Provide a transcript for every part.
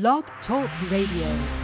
Blog Talk Radio.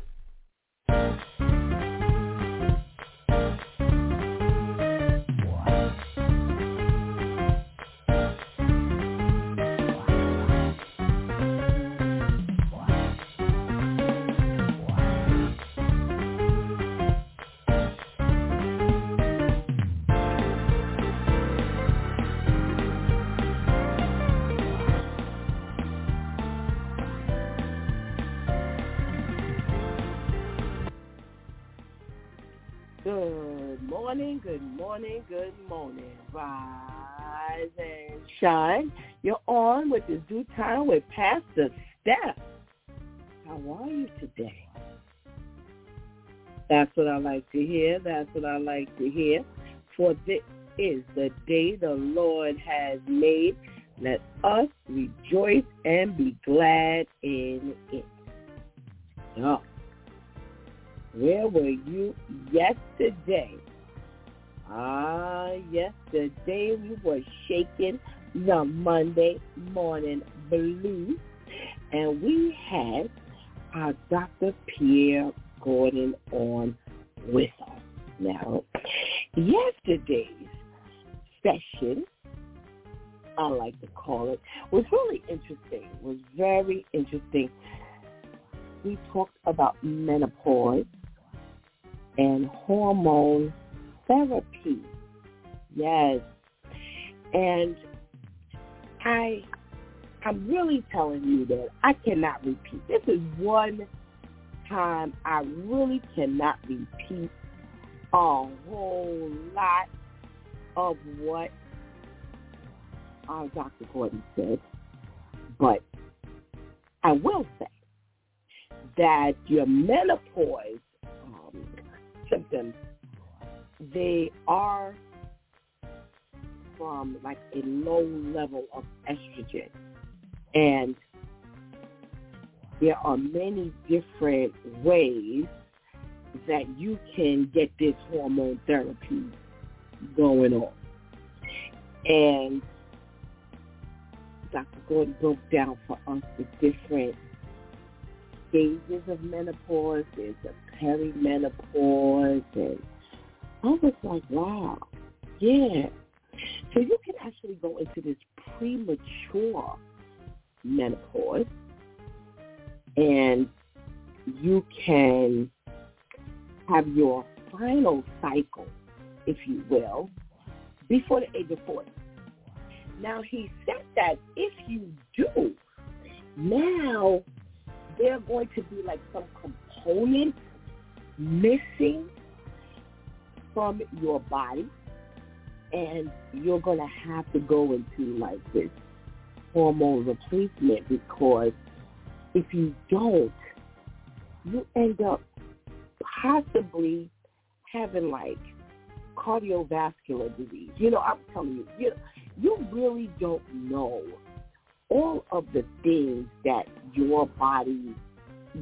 Morning, good morning. Rise and shine. You're on with the DEW time with Pastor Steph. How are you today? That's what I like to hear. That's what I like to hear. For this is the day the Lord has made. Let us rejoice and be glad in it. Now, where were you yesterday? Ah, yesterday we were shaking the Monday morning blues, and we had our Dr. Pierre Gordon on with us. Now, yesterday's session, I like to call it, was really interesting. Was very interesting. We talked about menopause and hormone therapy. Yes. And I I'm really telling you that I cannot repeat. This is one time I really cannot repeat a whole lot of what uh, Dr. Gordon said. But I will say that your menopause um, symptoms, they are from like a low level of estrogen. And there are many different ways that you can get this hormone therapy going on. And Dr. Gordon broke down for us the different stages of menopause. There's a perimenopause, and I was like, wow, yeah. So you can actually go into this premature menopause, and you can have your final cycle, if you will, before the age of 40. Now, he said that if you do, now there are going to be like some components missing from your body and you're going to have to go into like this hormone replacement because if you don't, you end up possibly having like cardiovascular disease. You know, I'm telling you, you, you really don't know all of the things that your body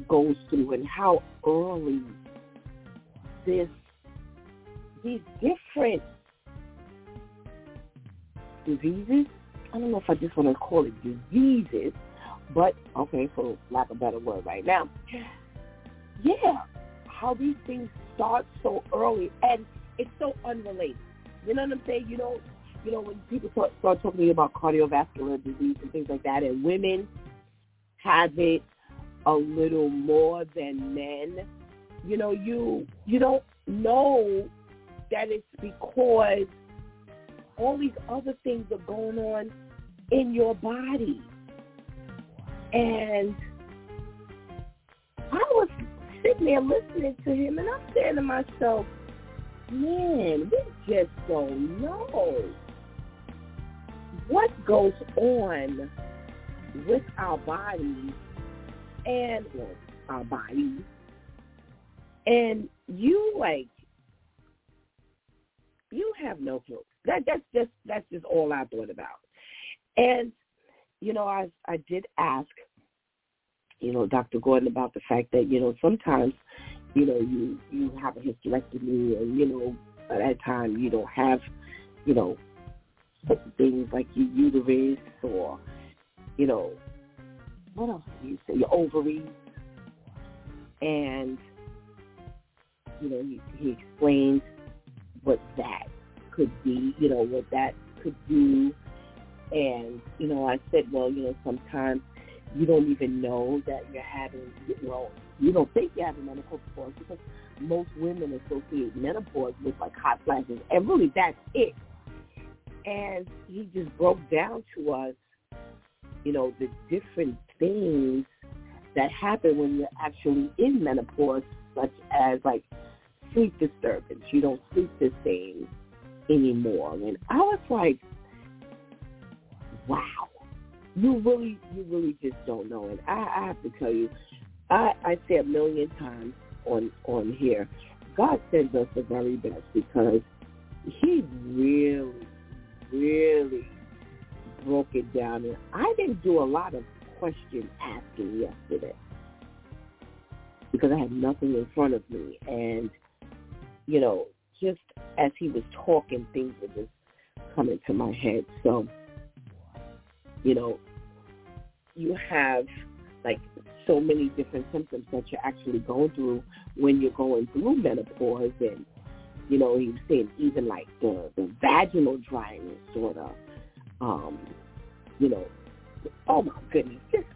goes through and how early this these different diseases I don't know if I just want to call it diseases, but okay, for lack of a better word right now. Yeah, how these things start so early and it's so unrelated. You know what I'm saying? You know, you know when people start, start talking to you about cardiovascular disease and things like that, and women have it a little more than men. You know, you you don't know that it's because all these other things are going on in your body. And I was sitting there listening to him, and I'm saying to myself, man, we just don't know what goes on with our bodies and well, our bodies and you like you have no clue. That that's just that's just all I thought about. And you know, I I did ask, you know, Dr. Gordon about the fact that you know sometimes, you know, you you have a hysterectomy, and you know, by that time you don't have, you know, things like your uterus or, you know, what else do you say, your ovaries, and you know, he, he explained what that could be, you know, what that could do. And, you know, I said, well, you know, sometimes you don't even know that you're having, well, you don't think you're having menopause because most women associate menopause with like hot flashes, and really that's it. And he just broke down to us, you know, the different things that happen when you're actually in menopause, such as like sleep disturbance. You don't sleep the same anymore. And I was like, wow, you really, you really just don't know. And I, I have to tell you, I, I say a million times on on here, God sends us the very best because He really, really broke it down. And I didn't do a lot of question asking yesterday because I had nothing in front of me, and you know, just as he was talking, things were just coming to my head. So, you know, you have like so many different symptoms that you're actually going through when you're going through menopause and you know, he was saying even like the, the vaginal dryness sort of um, you know, oh my goodness, just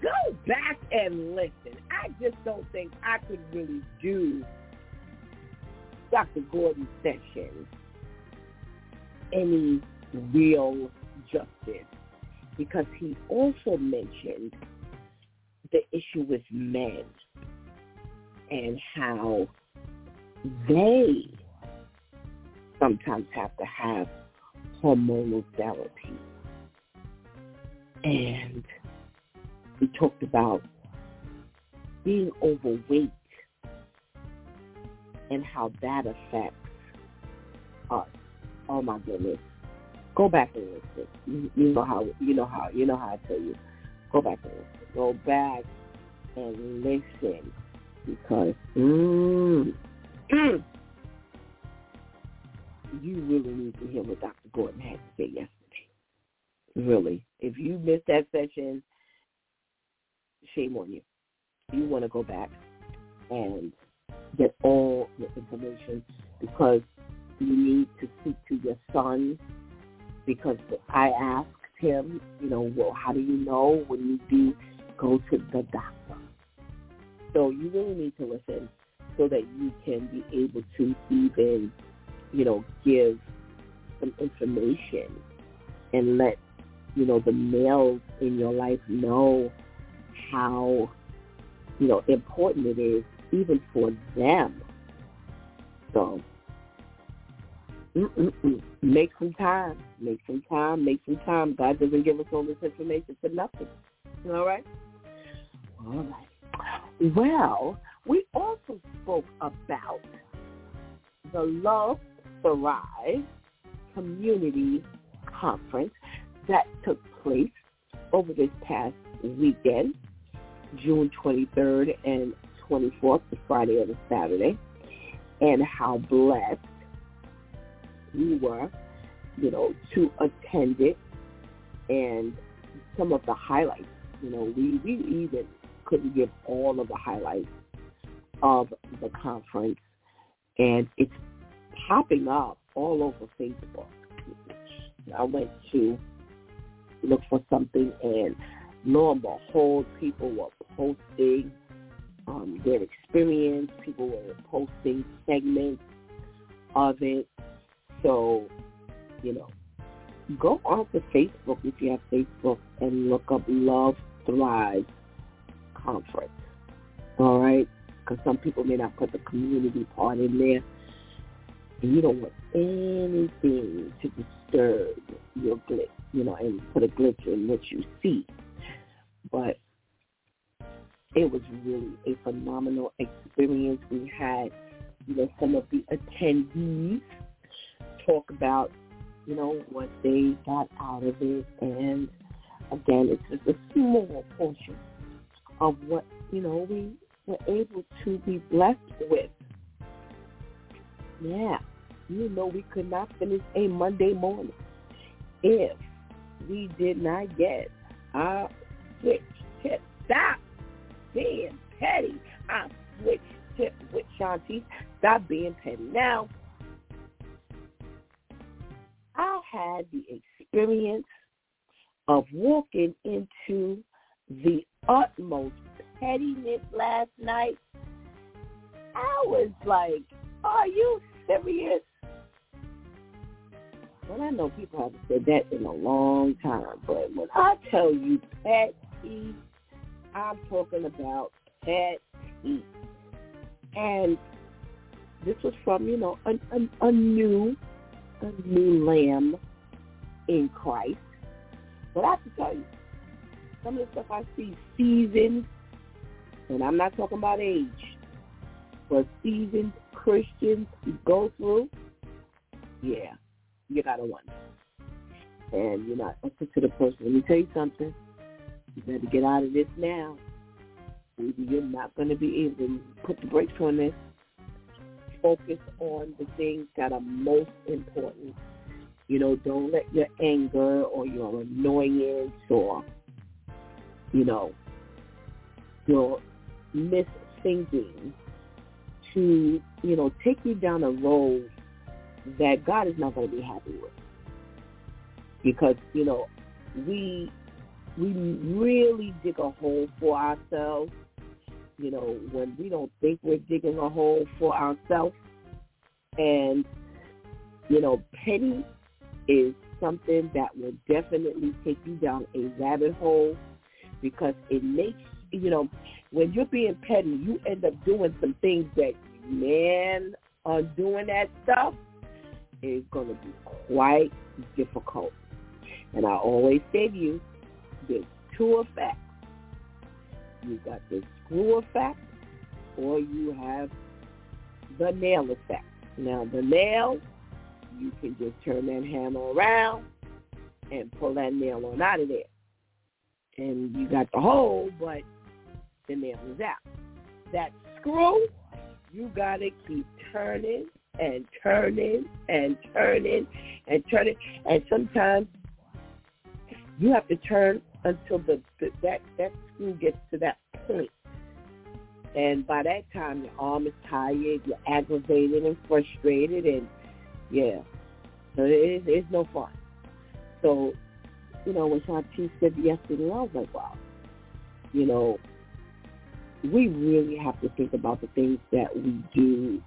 go back and listen. I just don't think I could really do Dr. Gordon's session any real justice because he also mentioned the issue with men and how they sometimes have to have hormonal therapy. And we talked about being overweight and how that affects us. Oh my goodness. Go back and listen. You, know how you know how you know how I tell you. Go back and listen. Go back and listen because mm, mm, you really need to hear what Dr. Gordon had to say yesterday. Really. If you missed that session, shame on you. You want to go back and get all the information because you need to speak to your son because I asked him, you know, well, how do you know when you do go to the doctor? So you really need to listen so that you can be able to even, you know, give some information and let, you know, the males in your life know how, you know, important it is even for them. So make some time. Make some time. Make some time. God doesn't give us all this information for nothing. All right? All right. Well, we also spoke about the Love Thrive Community Conference that took place over this past weekend, June 23rd and 24th, the Friday or the Saturday, and how blessed we were, you know, to attend it and some of the highlights. You know, we, we even couldn't give all of the highlights of the conference, and it's popping up all over Facebook. I went to look for something, and lo and behold, people were posting um, their experience. People were posting segments of it. So, you know, go onto Facebook if you have Facebook and look up Love Thrive Conference. All right? Because some people may not put the community part in there. And you don't want anything to disturb your glitch, you know, and put a glitch in what you see. But it was really a phenomenal experience. We had, you know, some of the attendees talk about, you know, what they got out of it. And again, it's just a small portion of what, you know, we were able to be blessed with. Yeah, you know we could not finish a Monday morning if we did not get our switch tip. Stop being petty. I switch tip with Shanti. Stop being petty. Now, I had the experience of walking into the utmost pettiness last night. I was like, are you serious? Well, I know people haven't said that in a long time, but when I tell you petty, I'm talking about petty. And this was from, you know, a, a, a new, a new lamb in Christ. But I have to tell you, some of the stuff I see seasoned, and I'm not talking about age, but seasoned Christians go through, yeah, you gotta wonder. And you're not up to the person. Let me tell you something. You better get out of this now. Maybe you're not going to be able to put the brakes on this. Focus on the things that are most important. You know, don't let your anger or your annoyance or, you know, your misthinking to, you know, take you down a road that God is not going to be happy with. Because, you know, we we really dig a hole for ourselves, you know, when we don't think we're digging a hole for ourselves. And, you know, petty is something that will definitely take you down a rabbit hole because it makes, you know, when you're being petty, you end up doing some things that, man, on doing that stuff is going to be quite difficult. And I always say to you, there's two effects. You got the screw effect or you have the nail effect. Now the nail, you can just turn that hammer around and pull that nail on out of there. And you got the hole, but the nail is out. That screw, you got to keep turning and turning and turning and turning. And sometimes you have to turn until the, the that that screw gets to that point. And by that time, your arm is tired, you're aggravated and frustrated, and yeah, so it it's no fun. So, you know, when Shanti said yesterday, I was like, wow, you know, we really have to think about the things that we do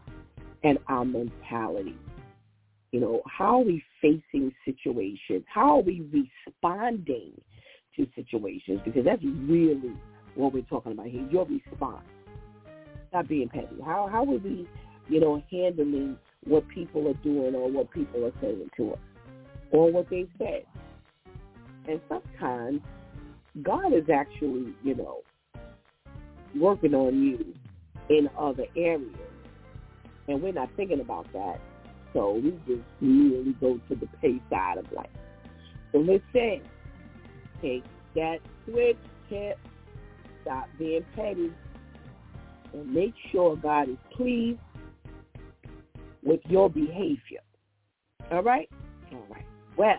and our mentality. You know, how are we facing situations? How are we responding situations? Because that's really what we're talking about here. Your response, not being petty. How how are we, you know, handling what people are doing or what people are saying to us or what they've said? And sometimes God is actually, you know, working on you in other areas and we're not thinking about that. So we just really go to the pay side of life. So listen, take that switch tip, stop being petty, and make sure God is pleased with your behavior. All right? All right. Well,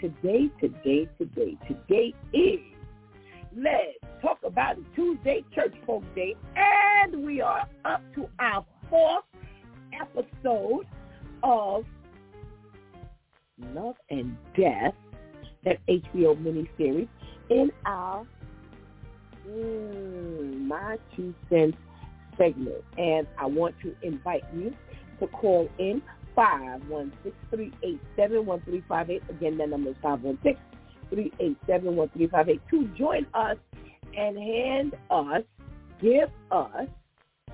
today, today, today, today is Let's Talk About It Tuesday Church Folk Day, and we are up to our fourth episode of Love and Death, that HBO miniseries, in our mm, My Two Cents segment. And I want to invite you to call in 516-387-1358. Again, that number is 516-387-1358 to join us and hand us, give us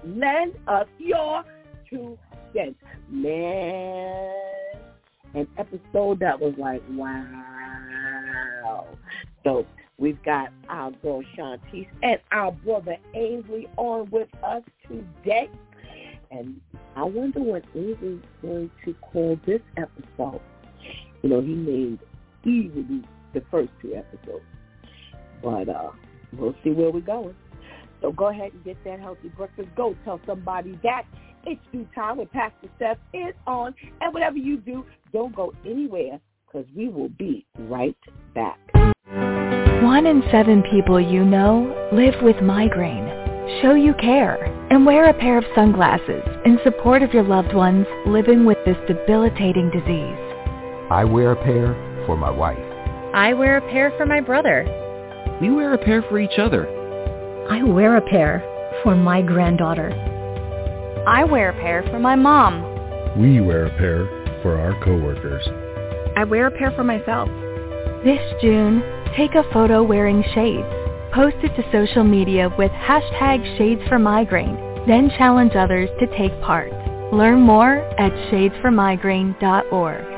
lend us your two cents. Man, an episode that was like, wow. So we've got our girl Shantice and our brother Ainsley on with us today. And I wonder what Ainsley's going to call this episode. You know, he named easily the first two episodes. But uh, we'll see where we're going. So go ahead and get that healthy breakfast. Go tell somebody that it's DEW time with Pastor Steph is on. And whatever you do, don't go anywhere because we will be right back. One in seven people you know live with migraine. Show you care and wear a pair of sunglasses in support of your loved ones living with this debilitating disease. I wear a pair for my wife. I wear a pair for my brother. We wear a pair for each other. I wear a pair for my granddaughter. I wear a pair for my mom. We wear a pair for our coworkers. I wear a pair for myself. This June, take a photo wearing shades. Post it to social media with hashtag Shades for Migraine. Then challenge others to take part. Learn more at shadesformigraine.org.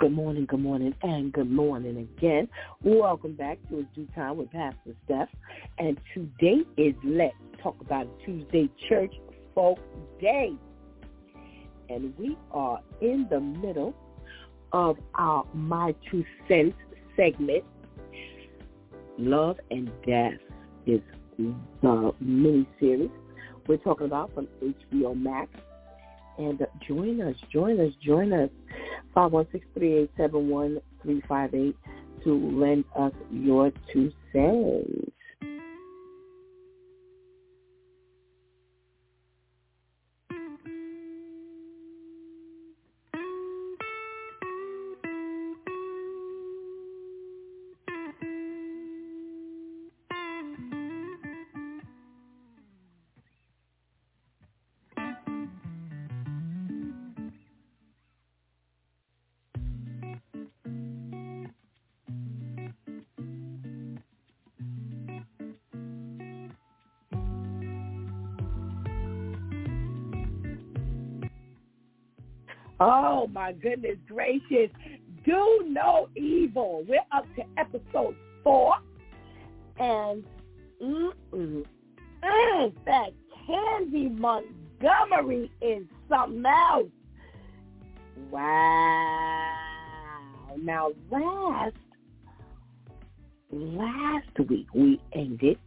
good morning, good morning, and good morning again. Welcome back to a DEW time with Pastor Steph. And today is Let's Talk About It Tuesday Church Folk Day. And we are in the middle of our My Two Cents segment. Love and Death is the mini-series we're talking about from HBO Max. And join us, join us, join us. 516-3871-358 to lend us your two cents. My goodness gracious. Do no evil. We're up to episode four. And mm-mm, mm, that Candy Montgomery is something else. Wow. Now last last week we ended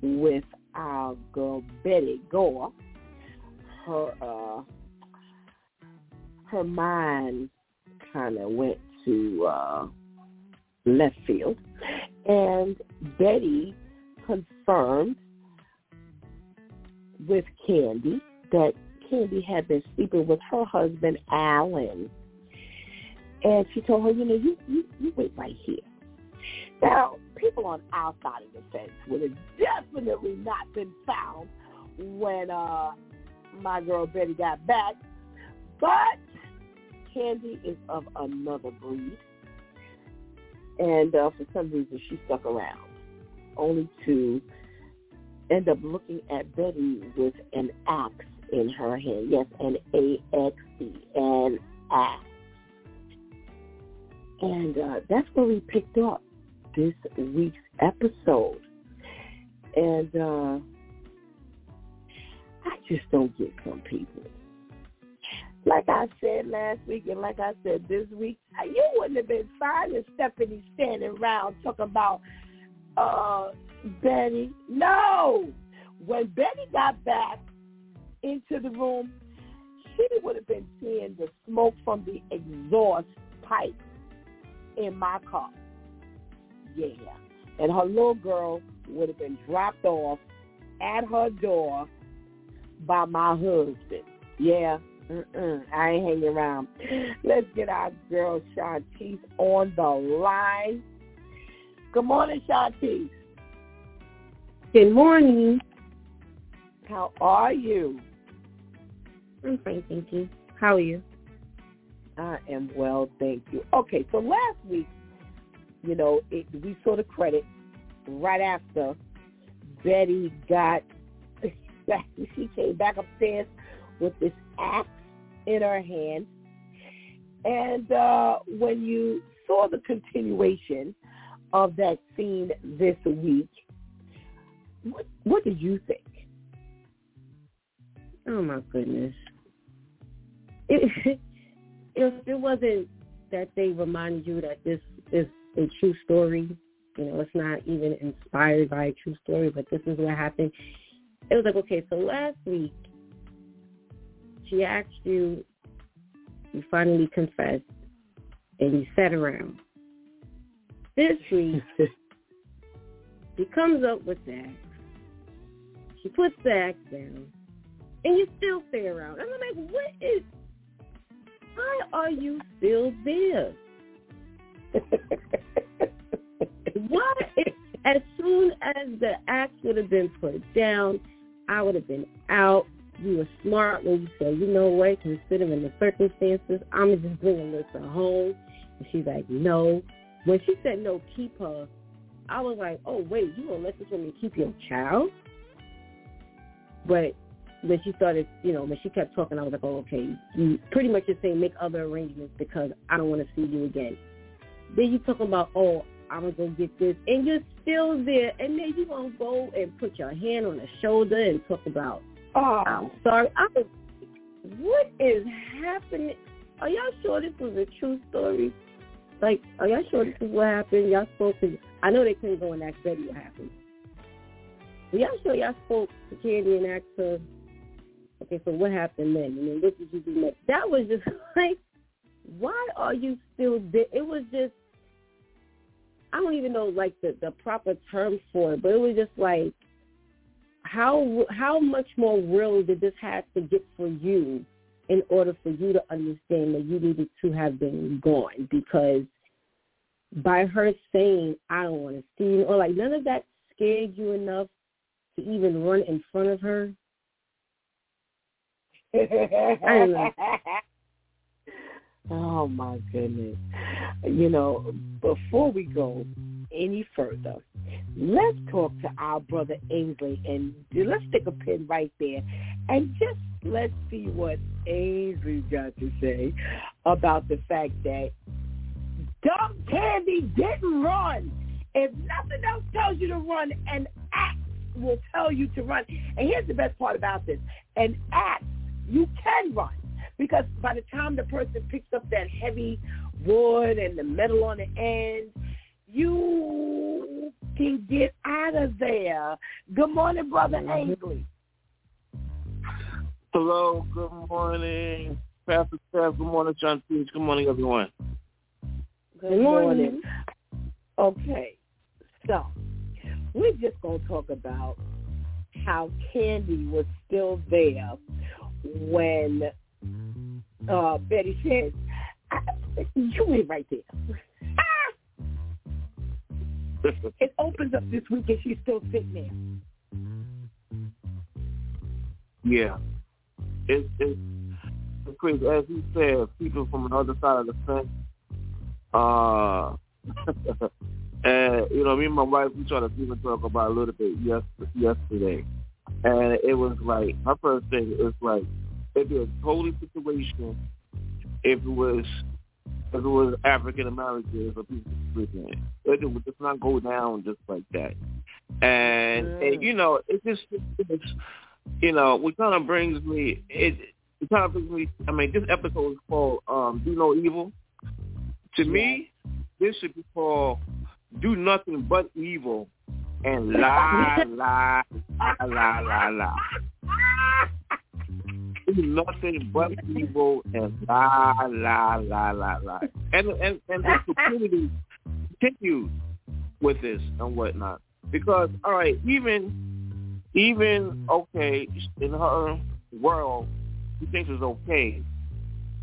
with our girl Betty Gore. Her uh her mind kind of went to uh, left field. And Betty confirmed with Candy that Candy had been sleeping with her husband, Alan. And she told her, you know, you, you, you wait right here. Now, people on our side of the fence would have definitely not been found when uh, my girl Betty got back. But Candy is of another breed. And uh, for some reason, she stuck around, only to end up looking at Betty with an axe in her hand. Yes, an A-X-E, an axe. And uh, that's where we picked up this week's episode. And uh, I just don't get some people like I said last week and like I said this week, you wouldn't have been finding Stephanie standing around talking about uh Betty. No. When Betty got back into the room, she would have been seeing the smoke from the exhaust pipe in my car. Yeah. And her little girl would have been dropped off at her door by my husband. Yeah. Mm-mm, I ain't hanging around. Let's get our girl Shantice on the line. Good morning, Shantice. Good morning. How are you? I'm fine, thank you. How are you? I am well, thank you. Okay, so last week, you know, it, we saw the credit right after Betty got back. She came back upstairs with this axe in our hand, and uh, when you saw the continuation of that scene this week, what, what did you think? Oh my goodness! It, if it wasn't that they reminded you that this is a true story, you know, it's not even inspired by a true story, but this is what happened. It was like, okay, so last week she asked you, you finally confessed, and you sat around. This week, she comes up with that. She puts the axe down, and you still stay around. And I'm like, what is why are you still there? Why? As soon as the axe would have been put down, I would have been out. You were smart when you said, you know what, considering the circumstances, I'm just bringing Alyssa home. And she's like, no. When she said no, keep her, I was like, oh, wait, you to let this woman keep your child? But when she started, you know, when she kept talking, I was like, oh, okay. You pretty much just saying make other arrangements because I don't want to see you again. Then you talking about, oh, I'm to go get this. And you're still there. And then you to go and put your hand on her shoulder and talk about, oh, I'm sorry. I what is happening? Are y'all sure this was a true story? Like, are y'all sure this is what happened? Y'all spoke to, I know they couldn't go and ask Betty what happened. But y'all sure y'all spoke to Candy and asked her okay, so what happened then? And then what did you do next? That was just like, why are you still there? It was just, I don't even know like the the proper term for it, but it was just like, how how much more real did this have to get for you in order for you to understand that you needed to have been gone? Because by her saying, I don't want to see you, or like none of that scared you enough to even run in front of her oh my goodness. You know, before we go any further, let's talk to our brother Ainsley and let's stick a pin right there and just let's see what Ainsley's got to say about the fact that Dumb Candy didn't run. If nothing else tells you to run, an act will tell you to run. And here's the best part about this. An act you can run because by the time the person picks up that heavy wood and the metal on the end, you can get out of there. Good morning, Brother Ainsley. Hello, good morning, Pastor Steph. Good morning, John Peach. Good morning, everyone. Good morning. Okay, so we're just going to talk about how Candy was still there when uh, Betty says, you went right there. It opens up this week and she's still sitting there. Yeah. It's, it's, it's crazy. As you said, people from the other side of the fence, uh, and, you know, me and my wife, we tried to even talk about a little bit yes, yesterday. And it was like, my first thing is like, it'd be a totally situation if it was if it was African Americans or people speaking. It would just not go down just like that. And, and you know, it just it's, you know, what kind of brings me it it kind of brings me. I mean, this episode is called um, "Do No Evil." To me, this should be called "Do Nothing But Evil" and la la la la la la. Nothing but evil and lie, lie, lie, lie, lie. And and and the community continues with this and whatnot. Because all right, even even okay, in her world, she thinks it's okay.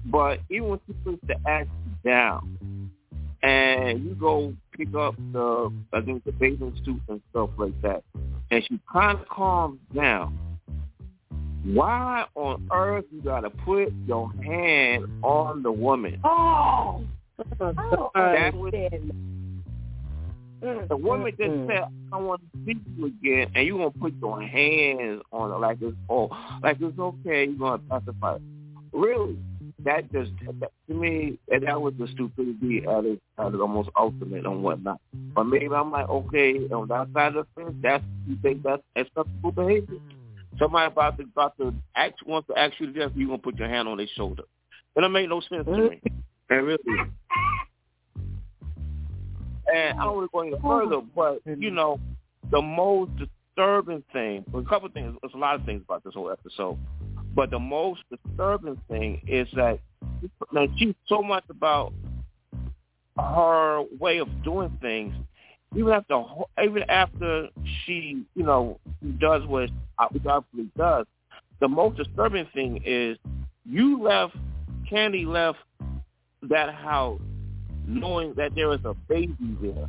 But even when she puts the axe down and you go pick up the I think the bathing suit and stuff like that, and she kind of calms down why on earth you gotta put your hand on the woman? Oh, that was oh, the woman just said, "I want to see you again," and you gonna put your hands on her like it's oh, like it's okay. You gonna pacify? Really? That just that, to me, and that was the stupidity at its, at its almost ultimate and whatnot. But maybe I'm like, okay, on that side of the fence, that's you think that's acceptable behavior. Somebody about to about to act wants to ask you to death, you gonna put your hand on their shoulder. And it don't make no sense to me. And really. And I don't want to go any further, but you know, the most disturbing thing, a couple of things, there's a lot of things about this whole episode, but the most disturbing thing is that now she's so much about her way of doing things even after even after she you know does what obviously does, the most disturbing thing is you left Candy left that house knowing that there was a baby there,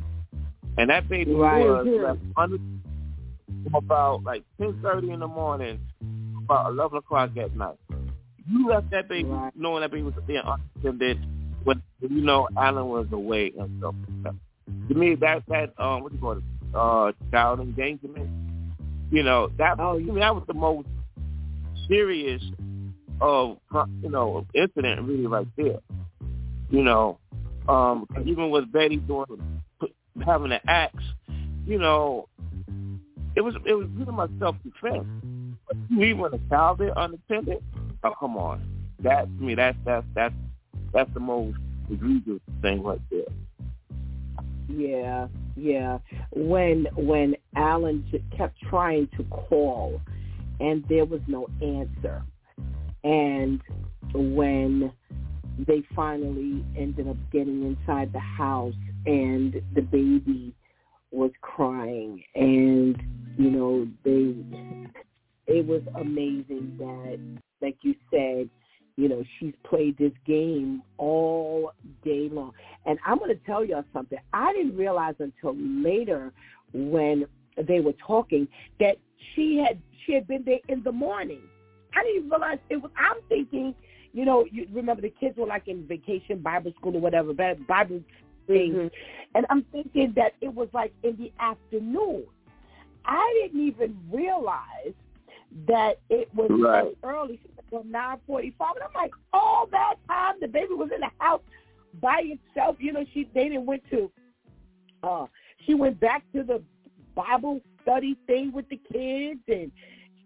and that baby right. was left under about like ten thirty in the morning, about eleven o'clock at night. You left that baby right. knowing that baby was there unattended when you know Alan was away and stuff. To me, that that um, what do you call it? Uh, child endangerment. You know that. Oh, I mean, that was the most serious of you know incident really right there. You know, um, even with Betty doing having an axe, you know, it was it was pretty my self defense. Even when a child there unattended, oh come on, that to me that's that's that's that's the most egregious thing right there. Yeah, yeah. When when Alan kept trying to call, and there was no answer, and when they finally ended up getting inside the house, and the baby was crying, and you know they, it was amazing that, like you said, you know, she's played this game all day long. And I'm going to tell y'all something. I didn't realize until later when they were talking that she had she had been there in the morning. I didn't even realize it was. I'm thinking, you know, you remember the kids were like in vacation Bible school or whatever, Bible thing, mm-hmm. and I'm thinking that it was like in the afternoon. I didn't even realize that it was right. as early from 9:45, and I'm like, all that time the baby was in the house by itself. You know, she they didn't went to. Uh, she went back to the Bible study thing with the kids, and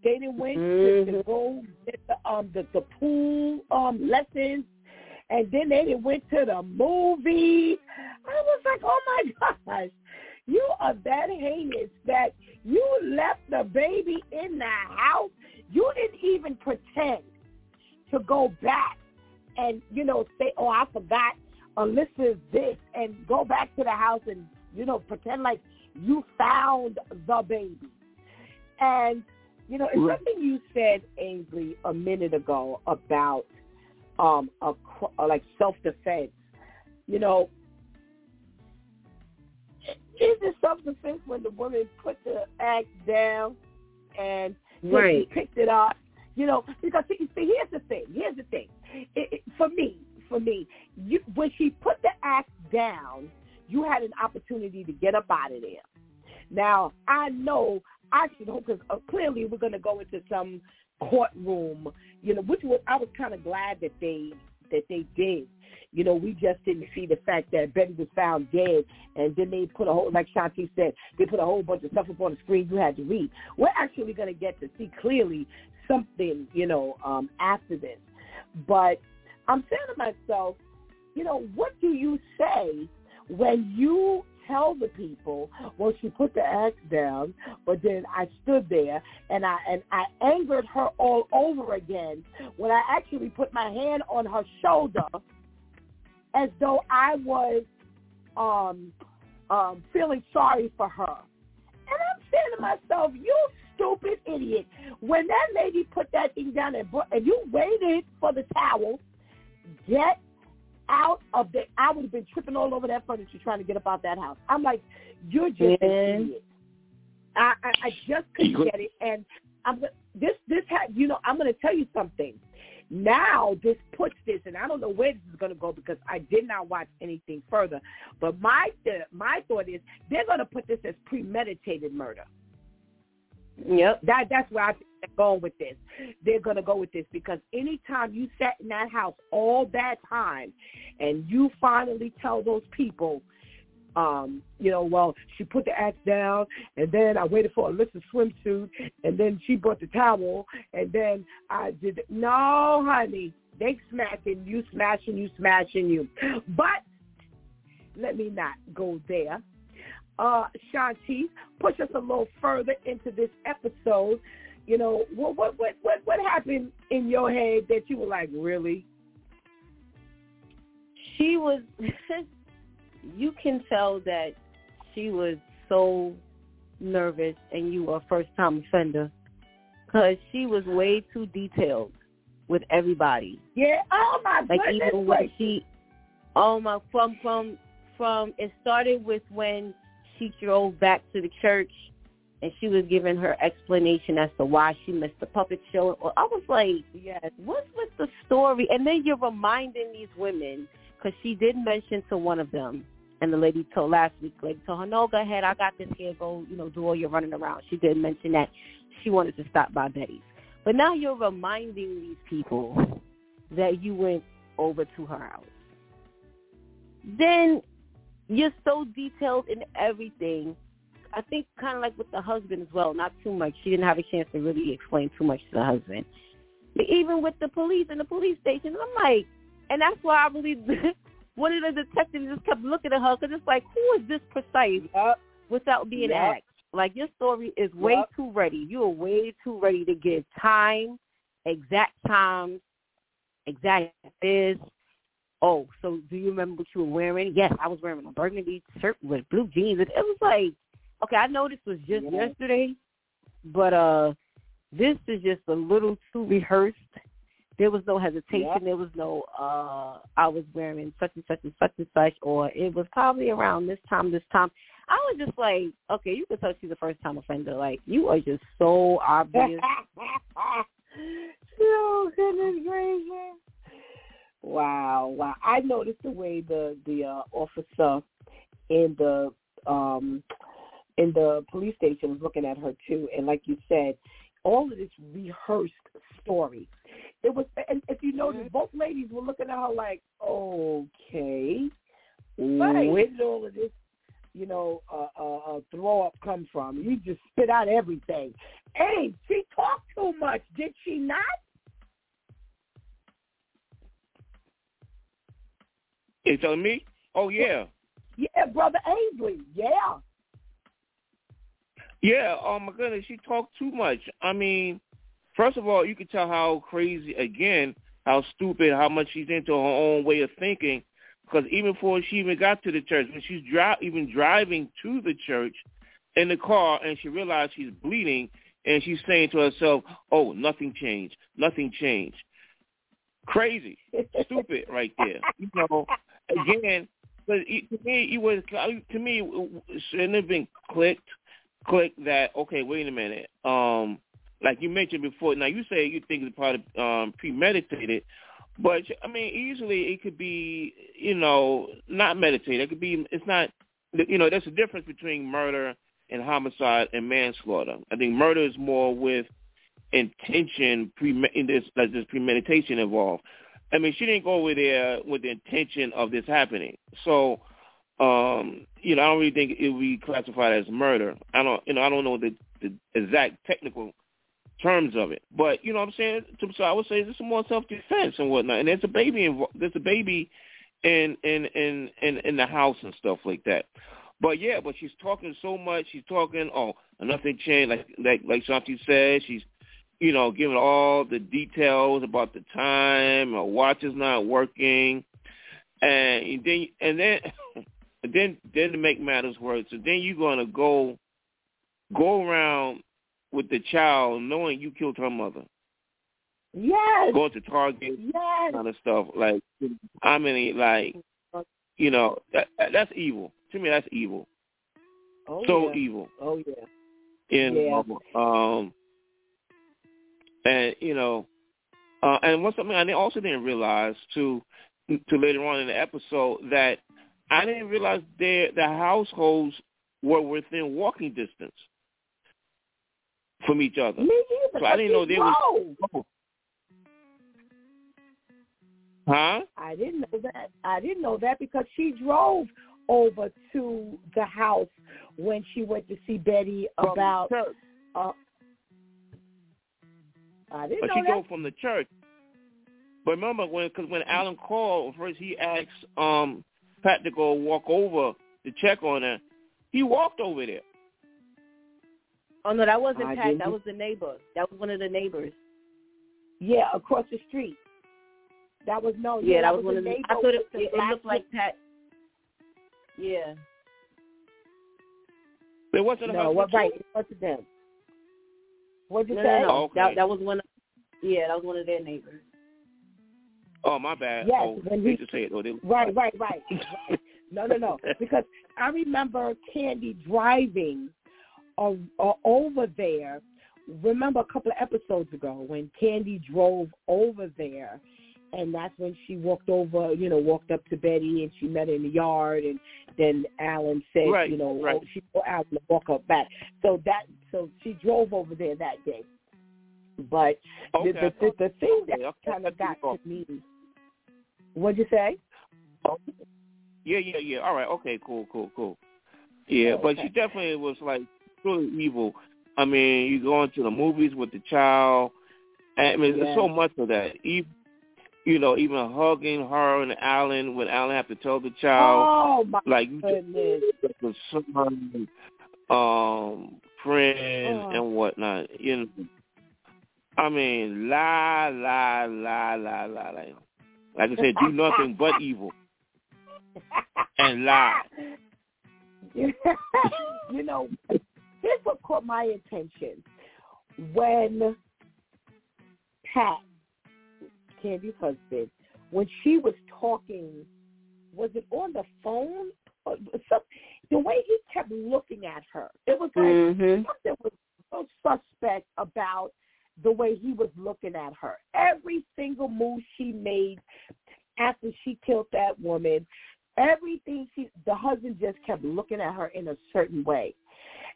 they didn't went mm-hmm. to, to go get the um the, the pool um lessons, and then they didn't went to the movie. I was like, oh my gosh, you are that heinous that you left the baby in the house. You didn't even pretend to go back and, you know, say, oh, I forgot Alyssa's this and go back to the house and, you know, pretend like you found the baby. And, you know, it's something you said, Ainsley, a minute ago about um, a, like self-defense. You know, is it self-defense when the woman put the axe down and right. picked it up? You know, because see, see here's the thing. Here's the thing. It, it, for me, for me, you, when she put the axe down, you had an opportunity to get up out of there. Now, I know I should hope because uh, clearly we're going to go into some courtroom, you know, which was I was kind of glad that they that they did. You know, we just didn't see the fact that Betty was found dead, and then they put a whole, like Shanti said, they put a whole bunch of stuff up on the screen you had to read. We're actually going to get to see clearly something, you know, um, after this. But I'm saying to myself, you know, what do you say when you tell the people, well, she put the axe down, but then I stood there and I and I angered her all over again when I actually put my hand on her shoulder as though I was um um feeling sorry for her. And I'm saying to myself, you stupid idiot. When that lady put that thing down and, and you waited for the towel, get out of the. I would have been tripping all over that furniture trying to get up out that house. I'm like, you're just yeah. an idiot. I, I I just couldn't get it, and I'm this this had you know I'm going to tell you something. Now this puts this, and I don't know where this is going to go because I did not watch anything further. But my my thought is they're going to put this as premeditated murder. Yep. That that's where I think they're going with this. They're gonna go with this because anytime you sat in that house all that time and you finally tell those people, um, you know, well, she put the axe down and then I waited for Alyssa swimsuit and then she brought the towel and then I did It. no honey. They smacking you, smashing you, smashing you. But let me not go there uh, Shanti, push us a little further into this episode. You know, what what what what what happened in your head that you were like, really? She was. you can tell that she was so nervous, and you were a first time offender, because she was way too detailed with everybody. Yeah. Oh my like goodness. even when she, oh my, from from from it started with when she drove back to the church and she was giving her explanation as to why she missed the puppet show. I was like, yes, what's with the story? And then you're reminding these women, because she did mention to one of them, and the lady told last week, lady told her, no, go ahead, I got this here, go, you know, do all your running around. She did mention that she wanted to stop by Betty's. But now you're reminding these people that you went over to her house. Then you're so detailed in everything. I think kind of like with the husband as well, not too much. She didn't have a chance to really explain too much to the husband. But even with the police and the police station, I'm like, and that's why I believe one of the detectives just kept looking at her because it's like, who is this precise yep. without being yep. asked? Like your story is way yep. too ready. You are way too ready to give time, exact times, exact this, oh, so do you remember what you were wearing? Yes, I was wearing a burgundy shirt with blue jeans. It, it was like, okay, I know this was just yeah. yesterday, but uh, this is just a little too rehearsed. There was no hesitation. Yeah. There was no, uh, I was wearing such and such and such and such, or it was probably around this time, this time. I was just like, okay, you can tell she's a first time offender. Like, you are just so obvious. oh, goodness gracious. Wow, wow! I noticed the way the the uh, officer in the um in the police station was looking at her too, and like you said, all of this rehearsed story. It was, and if you notice, mm-hmm. both ladies were looking at her like, okay, right. where did all of this, you know, uh, uh, uh, throw up come from? You just spit out everything. Hey, she talked too much, did she not? You telling me? Oh yeah. Yeah, brother Ainsley. Yeah. Yeah. Oh my goodness, she talked too much. I mean, first of all, you can tell how crazy again, how stupid, how much she's into her own way of thinking. Because even before she even got to the church, when she's dri- even driving to the church in the car, and she realized she's bleeding, and she's saying to herself, "Oh, nothing changed. Nothing changed." Crazy, stupid, right there. You know, again, but to me, it was to me it shouldn't have been clicked, clicked that okay, wait a minute. Um, like you mentioned before. Now you say you think it's probably um, premeditated, but I mean, easily it could be, you know, not meditated. It could be. It's not. You know, there's a difference between murder and homicide and manslaughter. I think murder is more with intention, pre, there's, there's premeditation involved. I mean, she didn't go over there with the intention of this happening. So, um, you know, I don't really think it would be classified as murder. I don't, you know, I don't know the, the exact technical terms of it, but you know what I'm saying. So I would say this is more self-defense and whatnot. And there's a baby involved. There's a baby in in in in in the house and stuff like that. But yeah, but she's talking so much. She's talking. Oh, nothing changed. Like like like Shanti said, she's you know giving all the details about the time. Her watch is not working, and then and then then then to make matters worse, so then you're gonna go go around with the child knowing you killed her mother. Yes. Going to Target, yes. kind of stuff. Like, I mean, like, you know, that, that's evil. To me, that's evil. Oh, so yeah. evil. Oh yeah. And yeah. um, and you know, uh, and one something I also didn't realize too, to later on in the episode that I didn't realize their the households were within walking distance from each other. Me either. So I didn't know they was. Huh? I didn't know that. I didn't know that because she drove over to the house when she went to see Betty about. Uh, I didn't but know she that. drove from the church. But remember when, because when Alan called first, he asked um Pat to go walk over to check on her. He walked over there. Oh no, that wasn't I Pat. didn't. That was the neighbor. That was one of the neighbors. Yeah, across the street. That was no. Yeah, Yeah, that was one the of the. I thought it, it, it looked like Pat. Yeah. It wasn't a No, husband what too? right? It wasn't them. What'd you No, say? no, no. Oh, okay. That that was one. Of, yeah, that was one of their neighbors. Oh, my bad. Yes, oh, when he- say it. Oh, they, Right, right, right. right. No, no, no. Because I remember Candy driving uh, uh, over there. Remember a couple of episodes ago when Candy drove over there, and that's when she walked over, you know, walked up to Betty and she met her in the yard, and then Alan said, Right, you know, right. oh, she told Alan to walk up back. So that, so she drove over there that day. But okay. the, the, the, the thing that Okay, kind of got Oh. to me, what'd you say? Yeah, yeah, yeah. All right. Okay. Cool. Cool. Cool. Yeah, Oh, but okay. she definitely was like truly evil. I mean, you go into the movies with the child. I mean, there's so much of that. Even, you know, even hugging her and Alan when Alan have to tell the child, Oh my like you goodness! just the son, um, friend Oh. and whatnot. You know, I mean, lie, lie, lie, lie, lie, lie. Like I said, do nothing but evil and lie. you know, here's what caught my attention when Pat, Candy's husband, when she was talking, was it on the phone? Or some, the way he kept looking at her, it was like Mm-hmm. something was so suspect about the way he was looking at her. Every single move she made after she killed that woman, everything she the husband just kept looking at her in a certain way.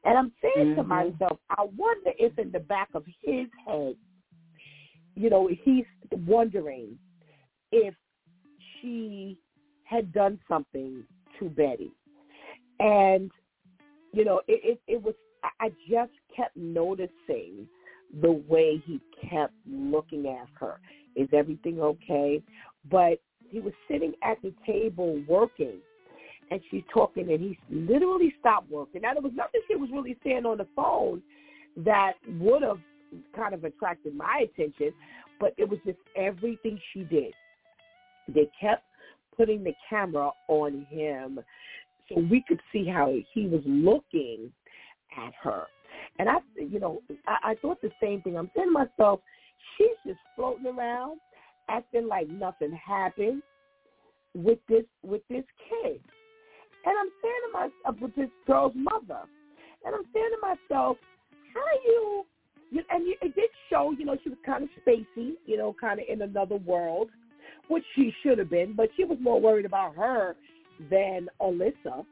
And I'm saying to Mhm. myself, I wonder if in the back of his head, you know, he's wondering if she had done something to Betty. And, you know, it, it, it was, I just kept noticing the way he kept looking at her. Is everything okay? But he was sitting at the table working and she's talking and he literally stopped working. Now there was nothing she was really saying on the phone that would have kind of attracted my attention, but it was just everything she did. They kept putting the camera on him so we could see how he was looking at her. And I, you know, I, I thought the same thing. I'm saying to myself, she's just floating around, acting like nothing happened with this with this kid. And I'm saying to myself, with this girl's mother, and I'm saying to myself, how are you? you and you, it did show, you know, she was kind of spacey, you know, kind of in another world, which she should have been, but she was more worried about her than Alyssa.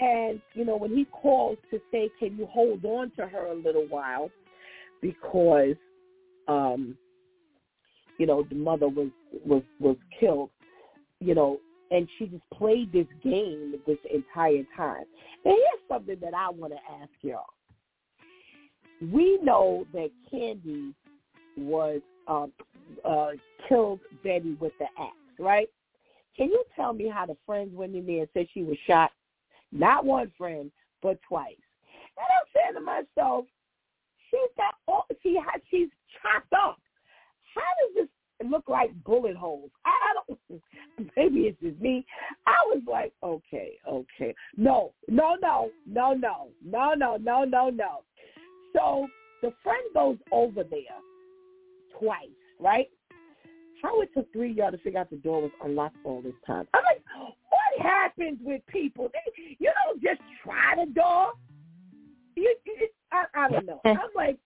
And, you know, when he called to say, can you hold on to her a little while because, um, you know, the mother was, was, was killed, you know, and she just played this game this entire time. And here's something that I want to ask y'all. We know that Candy was um, uh, killed Betty with the axe, right? Can you tell me how the friends went in there and said she was shot? Not one friend, but twice. And I'm saying to myself, she's got all she has she's chopped up. How does this look like bullet holes? I, don't maybe it's just me. I was like, okay, okay. No, no, no, no, no, no, no, no, no, no. So the friend goes over there twice, right? How it took three y'all to figure out the door was unlocked all this time. I'm like, what happens with people? They, you don't just try the door. You, you I, I don't know. I'm like,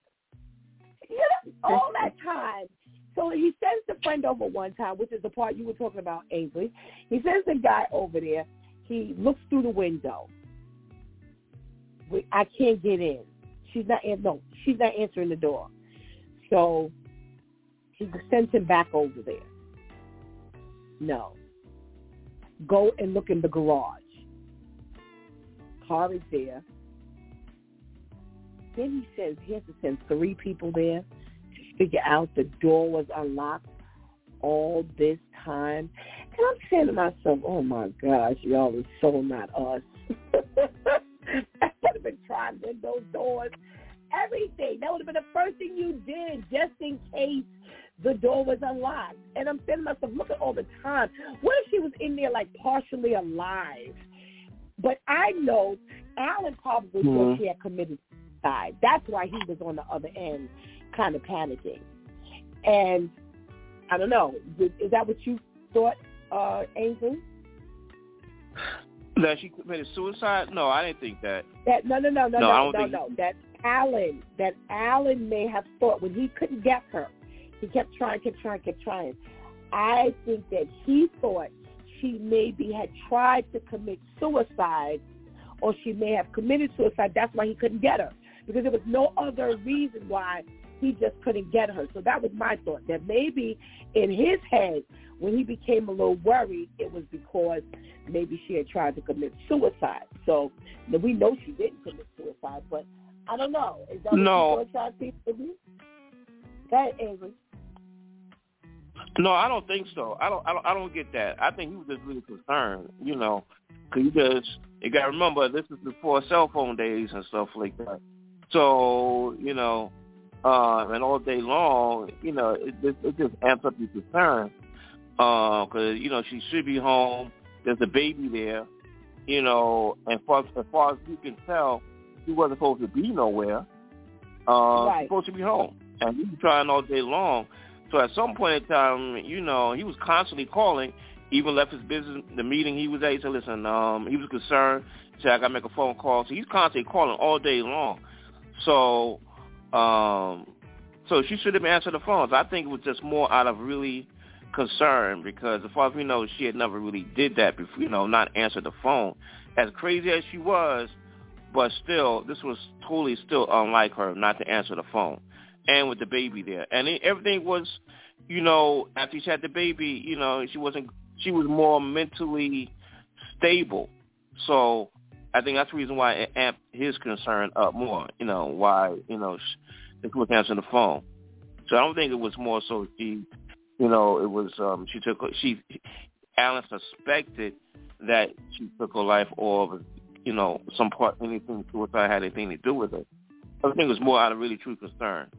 you know, all that time. So he sends the friend over one time, which is the part you were talking about, Ainsley. He sends the guy over there. He looks through the window. I can't get in. She's not. No, she's not answering the door. So he sends him back over there. No. Go and look in the garage. Car is there. Then he says he has to send three people there to figure out the door was unlocked all this time. And I'm saying to myself, oh my gosh, y'all are so not us. I would have been trying those doors, everything. That would have been the first thing you did just in case the door was unlocked. And I'm saying to myself, look at all the time. What if she was in there like partially alive? But I know Alan probably mm-hmm. thought she had committed suicide. That's why he was on the other end kind of panicking. And I don't know. Is that what you thought, uh, Angel? That she committed suicide? No, I didn't think that. That no, no, no, no, no, no, no, no. That Alan, that Alan may have thought when he couldn't get her, he kept trying, kept trying, kept trying. I think that he thought she maybe had tried to commit suicide or she may have committed suicide. That's why he couldn't get her because there was no other reason why he just couldn't get her. So that was my thought, that maybe in his head, when he became a little worried, it was because maybe she had tried to commit suicide. So we know she didn't commit suicide, but I don't know. Is that no. what suicide people do? Go ahead, Avery. No, I don't think so. I don't. I don't. I don't get that. I think he was just really concerned, you know, because you just you got to remember this is before cell phone days and stuff like that. So you know, uh, and all day long, you know, it, it, it just amps up your concern because uh, you know she should be home. There's a baby there, you know, and far, as far as you can tell, he wasn't supposed to be nowhere. Uh, right. supposed to be home, and he was trying all day long. So at some point in time, you know, he was constantly calling. Even left his business, the meeting he was at. He said, "Listen, um, he was concerned. He said I got to make a phone call." So he's constantly calling all day long. So, um, so she should have answered the phones. I think it was just more out of really concern because as far as we know, she had never really did that before. You know, not answer the phone. As crazy as she was, but still, this was totally still unlike her not to answer the phone and with the baby there. And it, everything was, you know, after she had the baby, you know, she wasn't, she was more mentally stable. So I think that's the reason why it amped his concern up more, you know, why, you know, she was answering the phone. So I don't think it was more so she, you know, it was, um, she took, she, Alan suspected that she took her life or, you know, some part, anything suicide had anything to do with it. I think it was more out of really true concern.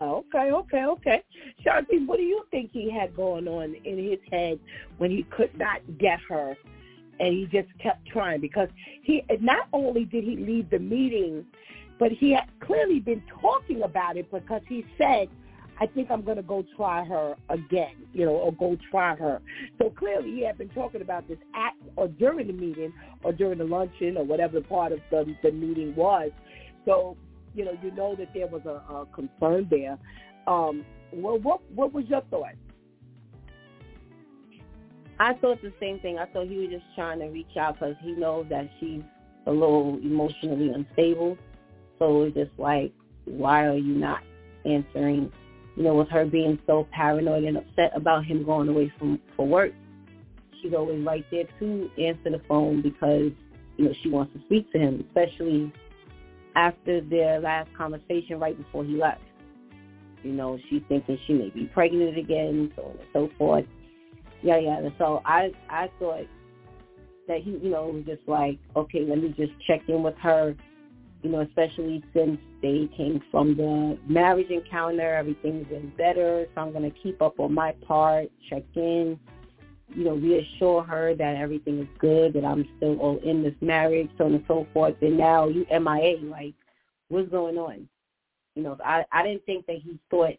Okay, okay, okay. Shanti, what do you think he had going on in his head when he could not get her and he just kept trying? Because he not only did he leave the meeting, but he had clearly been talking about it because he said, I think I'm going to go try her again, you know, or go try her. So clearly he had been talking about this at or during the meeting or during the luncheon or whatever part of the, the meeting was. So you know, you know that there was a, a concern there. Um, well, what what was your thought? I thought the same thing. I thought he was just trying to reach out because he knows that she's a little emotionally unstable. So it was just like, why are you not answering? You know, with her being so paranoid and upset about him going away from for work, she's always right there to answer the phone because you know she wants to speak to him, especially after their last conversation right before he left. You know, she's thinking she may be pregnant again, so on and so forth. Yeah, yeah. So I, I thought that he, you know, was just like, okay, let me just check in with her, you know, especially since they came from the marriage encounter, everything's been better, so I'm going to keep up on my part, check in, you know, reassure her that everything is good, that I'm still all in this marriage, so on and so forth. And now you MIA, like, what's going on? You know, I I didn't think that he thought,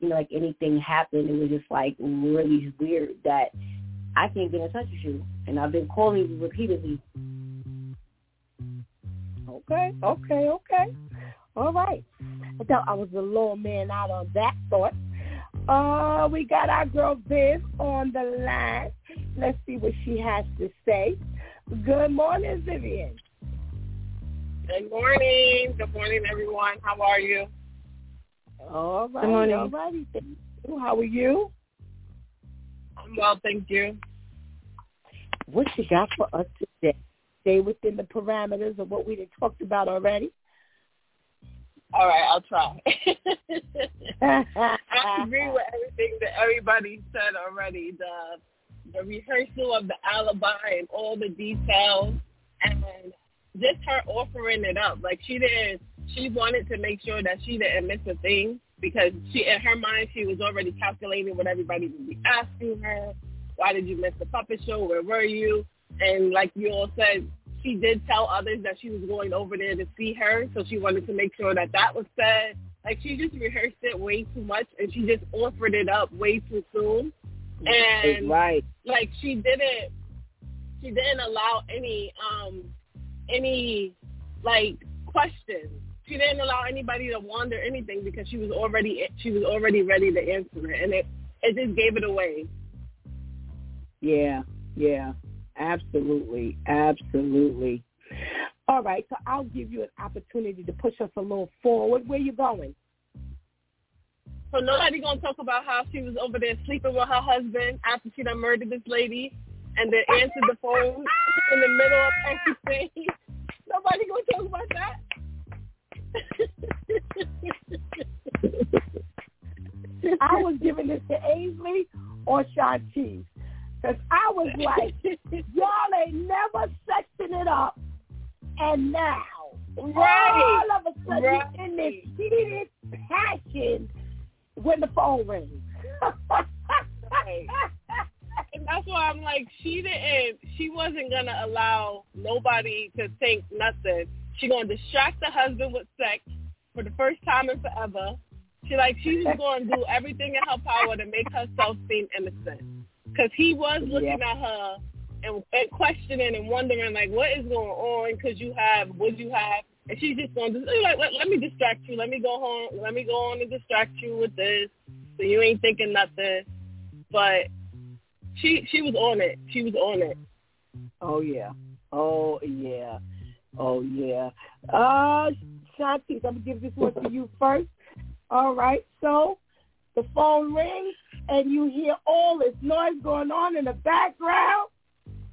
you know, like anything happened. It was just like really weird that I can't get in touch with you, and I've been calling you repeatedly. Okay, okay, okay. All right. I thought I was a little man out on that thought. Uh, we got our girl Viv on the line. Let's see what she has to say. Good morning, Vivian. Good morning. Good morning, everyone. How are you? All right. Good morning. All righty. Thank you. How are you? I'm well, thank you. What you got for us today? Stay within the parameters of what we had talked about already. All right, I'll try. I agree with everything that everybody said already. The the rehearsal of the alibi and all the details, and just her offering it up. Like she didn't. She wanted to make sure that she didn't miss a thing because she, in her mind, she was already calculating what everybody would be asking her. Why did you miss the puppet show? Where were you? And like you all said, she did tell others that she was going over there to see her, so she wanted to make sure that that was said. Like she just rehearsed it way too much, and she just offered it up way too soon. And right, like she didn't, she didn't allow any, um, any like questions. She didn't allow anybody to wonder anything because she was already she was already ready to answer it, and it it just gave it away. Yeah, yeah, absolutely, absolutely. All right, so I'll give you an opportunity to push us a little forward. Where you going? So nobody gonna talk about how she was over there sleeping with her husband after she done murdered this lady, and then answered the phone in the middle of everything. Nobody gonna talk about that. I was giving this to Ainsley or Shantice. Because I was like, y'all ain't never sexing it up. And now, right. all of a sudden, right. in this heated passion when the phone rings. right. And that's why I'm like, she didn't, she wasn't going to allow nobody to think nothing. She going to distract the husband with sex for the first time in forever. She like, she's going to do everything in her power to make herself seem innocent because he was looking Yeah. at her and, and questioning and wondering like what is going on? Because you have what you have? And she's just going to like let, let me distract you. Let me go home. Let me go on and distract you with this. So you ain't thinking nothing. But she she was on it. She was on it. Oh yeah, oh yeah, oh yeah. Uh, Shantice, I'm to give this one to you first. All right, so the phone rings and you hear all this noise going on in the background.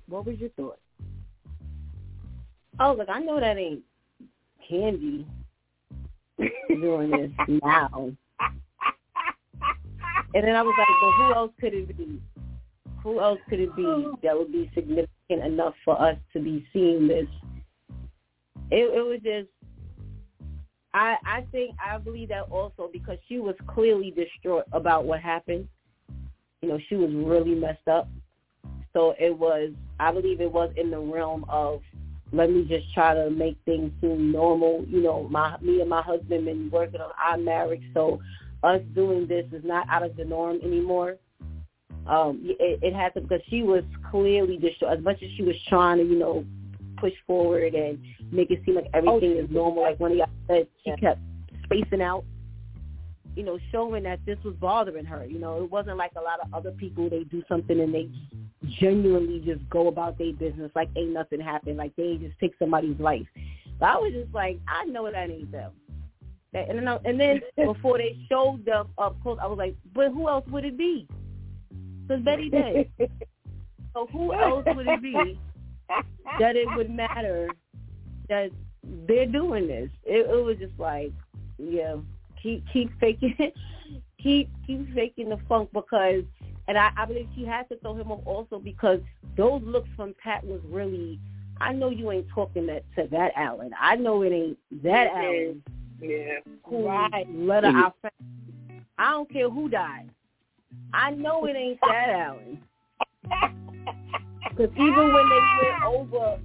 What was your thought? Oh, look, I know that ain't Candy doing this now. And then I was like, but who else could it be? Who else could it be that would be significant enough for us to be seeing this? It, it was just, I I think I believe that also because she was clearly distraught about what happened. You know, she was really messed up. So it was, I believe it was in the realm of let me just try to make things seem normal. You know, my me and my husband been working on our marriage, so us doing this is not out of the norm anymore. Um, it, it had to because she was clearly distraught. As much as she was trying to, you know, push forward and make it seem like everything is normal, like one of y'all said, she kept spacing out. You know, showing that this was bothering her. You know, it wasn't like a lot of other people. They do something and they genuinely just go about their business like ain't nothing happened, like they just take somebody's life. But I was just like, I know that ain't them. That, and then, I, and then before they showed them up close, I was like, but who else would it be? Because Betty did. So who else would it be that it would matter that they're doing this? It, it was just like, yeah, keep keep faking, keep keep faking the funk because and I, I believe she had to throw him off also because those looks from Pat was really. I know you ain't talking that to that Allen. I know it ain't that Alan. Yeah. Who right. let her out. I don't care who died. I know it ain't that Allen. Because even when they went over,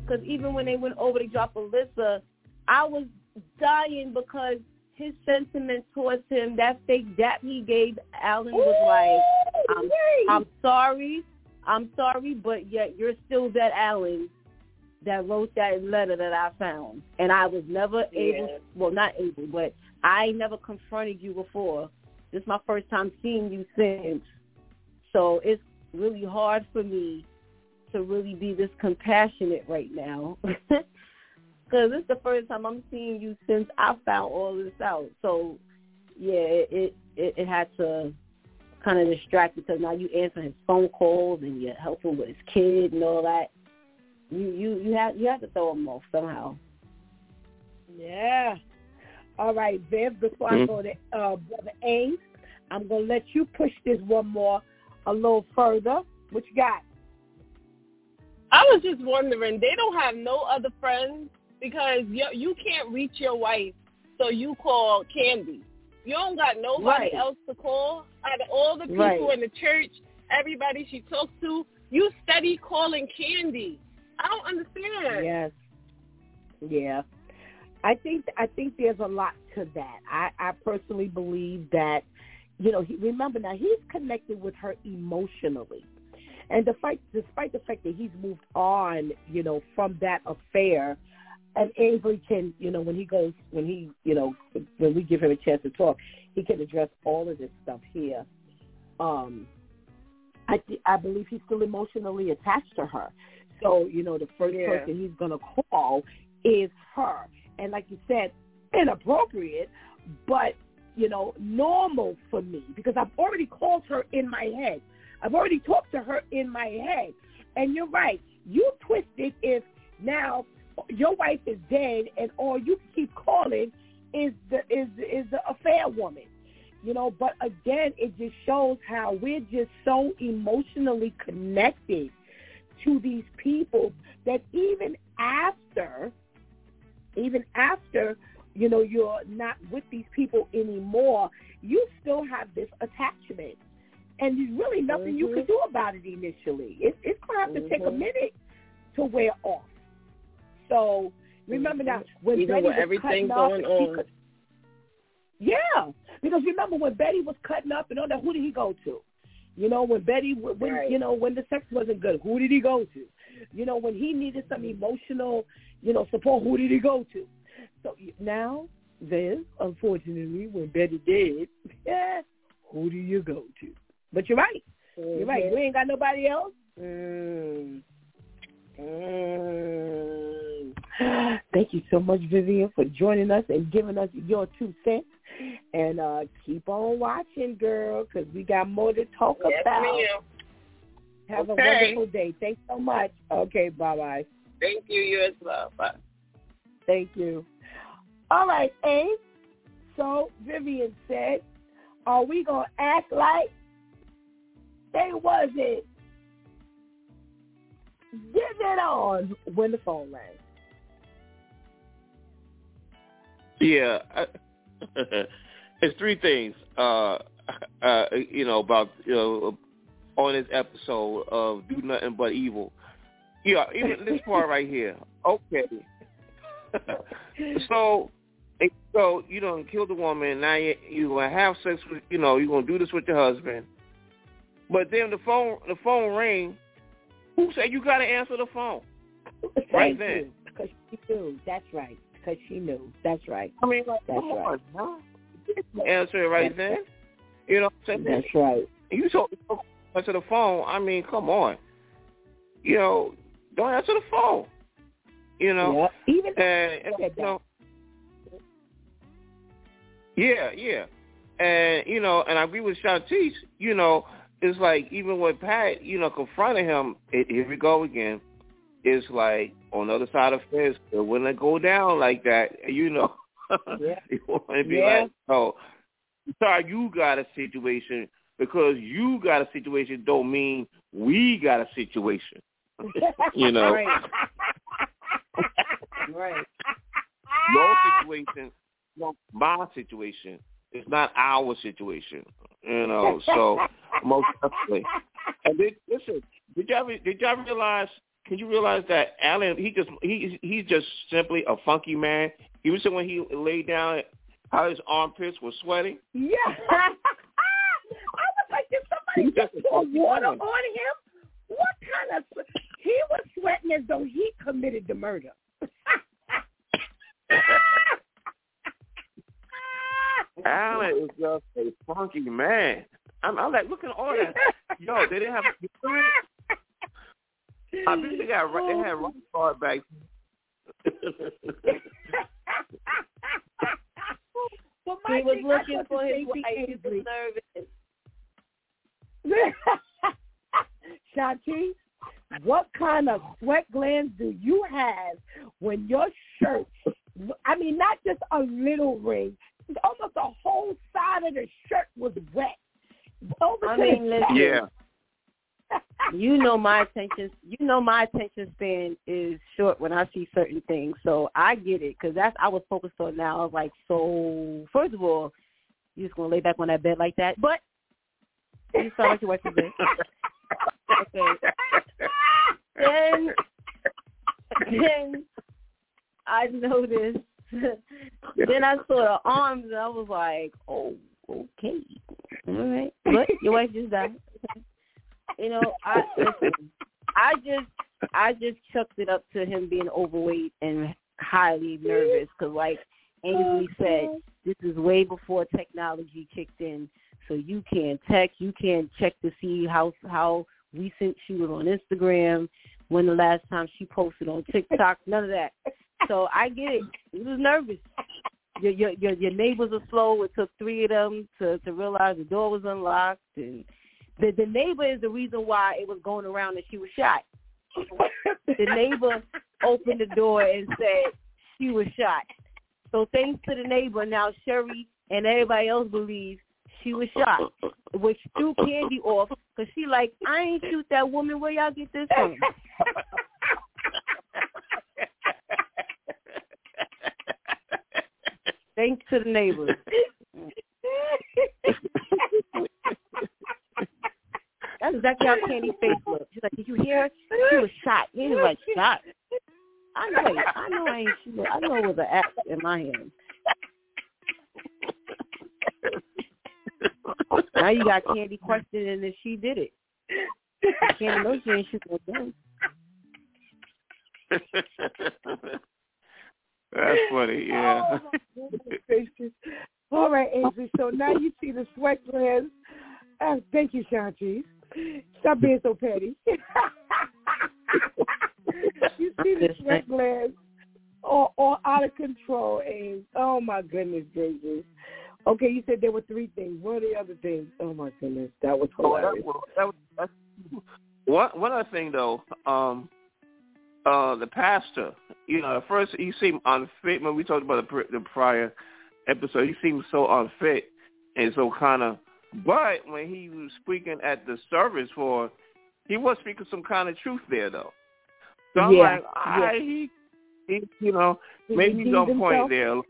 because even when they went over to drop Alyssa, I was dying because his sentiment towards him, that fake dap he gave Alan was like, I'm, I'm sorry, I'm sorry, but yet you're still that Alan that wrote that letter that I found. And I was never able, Yeah. well, not able, but I never confronted you before. This is my first time seeing you since. So it's really hard for me to really be this compassionate right now. Because it's the first time I'm seeing you since I found all this out. So, yeah, it it, it had to kind of distract because now you answer his phone calls and you're helping with his kid and all that. You you you have you have to throw him off somehow. Yeah. All right, Viv, before I go to uh, Brother Ames, I'm going to let you push this one more a little further. What you got? I was just wondering, they don't have no other friends because you you can't reach your wife, so you call Candy. You don't got nobody Right. else to call. Out of all the people Right. in the church, everybody she talks to, you steady calling Candy. I don't understand. Yes. Yeah. I think I think there's a lot to that. I, I personally believe that, you know, he, remember now he's connected with her emotionally, and despite despite the fact that he's moved on, you know, from that affair, and Avery can, you know, when he goes, when he, you know, when we give him a chance to talk, he can address all of this stuff here. Um, I th- I believe he's still emotionally attached to her. So, you know, the first Yeah. person he's going to call is her. And like you said, inappropriate, but, you know, normal for me because I've already called her in my head. I've already talked to her in my head. And you're right. You twist it if now your wife is dead and all you keep calling is the is is the affair woman. You know, but again, it just shows how we're just so emotionally connected to these people that even after, even after, you know, you're not with these people anymore, you still have this attachment. And there's really nothing you can do about it initially. It, it's going to have to take a Mhm. minute to wear off. So remember now, when Even Betty with was everything cutting up, going on. could- yeah, because remember when Betty was cutting up and all that, who did he go to? You know, when Betty, when Right. you know, when the sex wasn't good, who did he go to? You know, when he needed some emotional, you know, support, who did he go to? So now, then, unfortunately, when Betty did, yeah, who do you go to? But you're right. You're right. Mhm. You ain't got nobody else. Mm. Mm. Thank you so much, Vivian, for joining us and giving us your two cents. And uh, keep on watching, girl, because we got more to talk Yes, about. ma'am. Have a wonderful day. Thanks so much. Okay, bye-bye. Thank you. You as well. Bye. Thank you. All right, Abe. So Vivian said, are we going to act like they wasn't getting it on when the phone rang? Yeah, I, it's three things. Uh, uh, you know about you know on this episode of Do Nothing But Evil. Yeah, even this part right here. Okay. so, so you don't kill the woman. Now you you gonna have sex with you know you're gonna do this with your husband. But then the phone the phone ring. Who said you gotta answer the phone? Right then. Because she knew. That's right. Because she knew. That's right. I mean, like, That's come right. on, man. Answer it right then. You know what I'm saying? That's right. You me to the phone. I mean, come on. You know, don't answer the phone. You know, Yeah. Even and, and you know, yeah, yeah, and you know, and I agree with Shantice. You know, it's like even with Pat, you know, confronting him. It, here we go again. It's like on the other side of the fence. It wouldn't go down like that. You know, Yeah. to be Yeah. like, oh, sorry, you got a situation because you got a situation don't mean we got a situation. you know. Right. right. Your situation, no, my situation. It's not our situation. You know, so most definitely. And did, listen, did y'all did y'all realize? Can you realize that Alan? He just he he's just simply a funky man. You said when he laid down, how his armpits were sweating. Yeah. I was like, did somebody just pour water on him? What kind of? He was sweating as though he committed the murder. Alan is just a funky man. I'm, I'm like, look at all that. Yo, they didn't have. I think they got they had rock hard back. he was looking for his wife. He was nervous. Shanti, what kind of sweat glands do you have when your shirt, I mean, not just a little ring, almost the whole side of the shirt was wet. Over I mean, listen, yeah. You know my attention. You know my attention span is short when I see certain things, so I get it because that's I was focused on. Now I was like, so first of all, you just gonna lay back on that bed like that, but you sound like your wife bed. okay. Then, then I noticed. then I saw the arms and I was like, oh, okay, all right. But your wife just died. You know, I listen, I just I just chucked it up to him being overweight and highly nervous because, like Ainsley said, this is way before technology kicked in. So you can't text, you can't check to see how how recent she was on Instagram, when the last time she posted on TikTok, none of that. So I get it. He was nervous. Your your your, your neighbors are slow. It took three of them to to realize the door was unlocked, and the the neighbor is the reason why it was going around that she was shot. the neighbor opened the door and said she was shot. So thanks to the neighbor, now Sherry and everybody else believes she was shot, which threw Candy off because she like, I ain't shoot that woman. Where y'all get this from? Thanks to the neighbors. That's exactly how Candy's face looked. She's like, "Did you hear? Her? She was shot." He was like, "Shot." I know. I know. I ain't shoot. I know it was an axe in my hand. now you got Candy questioning if she did it. Candy knows she ain't shoot no gun. That's funny, yeah. Oh, All right, Avery. So now you see the sweat glands. Uh, thank you, Shanti. Stop being so petty. you see the sweat glands all, all out of control, and oh my goodness gracious. Okay, you said there were three things. What are the other things? Oh my goodness, that was hilarious. Oh, that, that, that's, one one other thing though, um, uh, the pastor, you know, at first he seemed unfit. When we talked about the, the prior episode, he seemed so unfit and so kind of. But when he was speaking at the service for, he was speaking some kind of truth there though. So I'm yeah, like, I, yeah. he, he, you know, maybe he's on point there.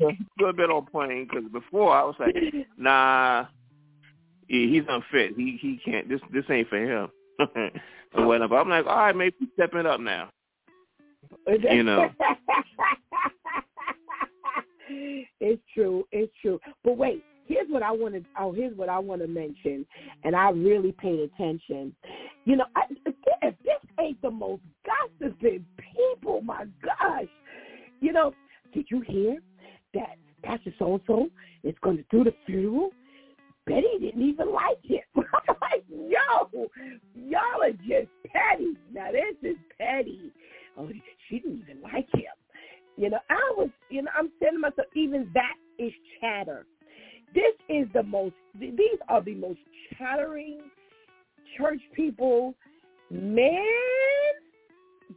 a little bit on point because before I was like, nah, yeah, he's unfit. He he can't. This this ain't for him. and whatever. I'm like, all right, maybe stepping up now. You know. It's true. It's true. But wait, here's what I want to. Oh, here's what I want to mention, and I really paid attention. You know, I, if this ain't the most gossiping people, my gosh. You know, did you hear that Pastor So and So is going to do the funeral? Betty didn't even like him. I'm like, yo, y'all are just petty. Now this is petty. Oh, she didn't even like him. You know, I was, you know, I'm saying to myself, even that is chatter. This is the most, these are the most chattering church people. Man,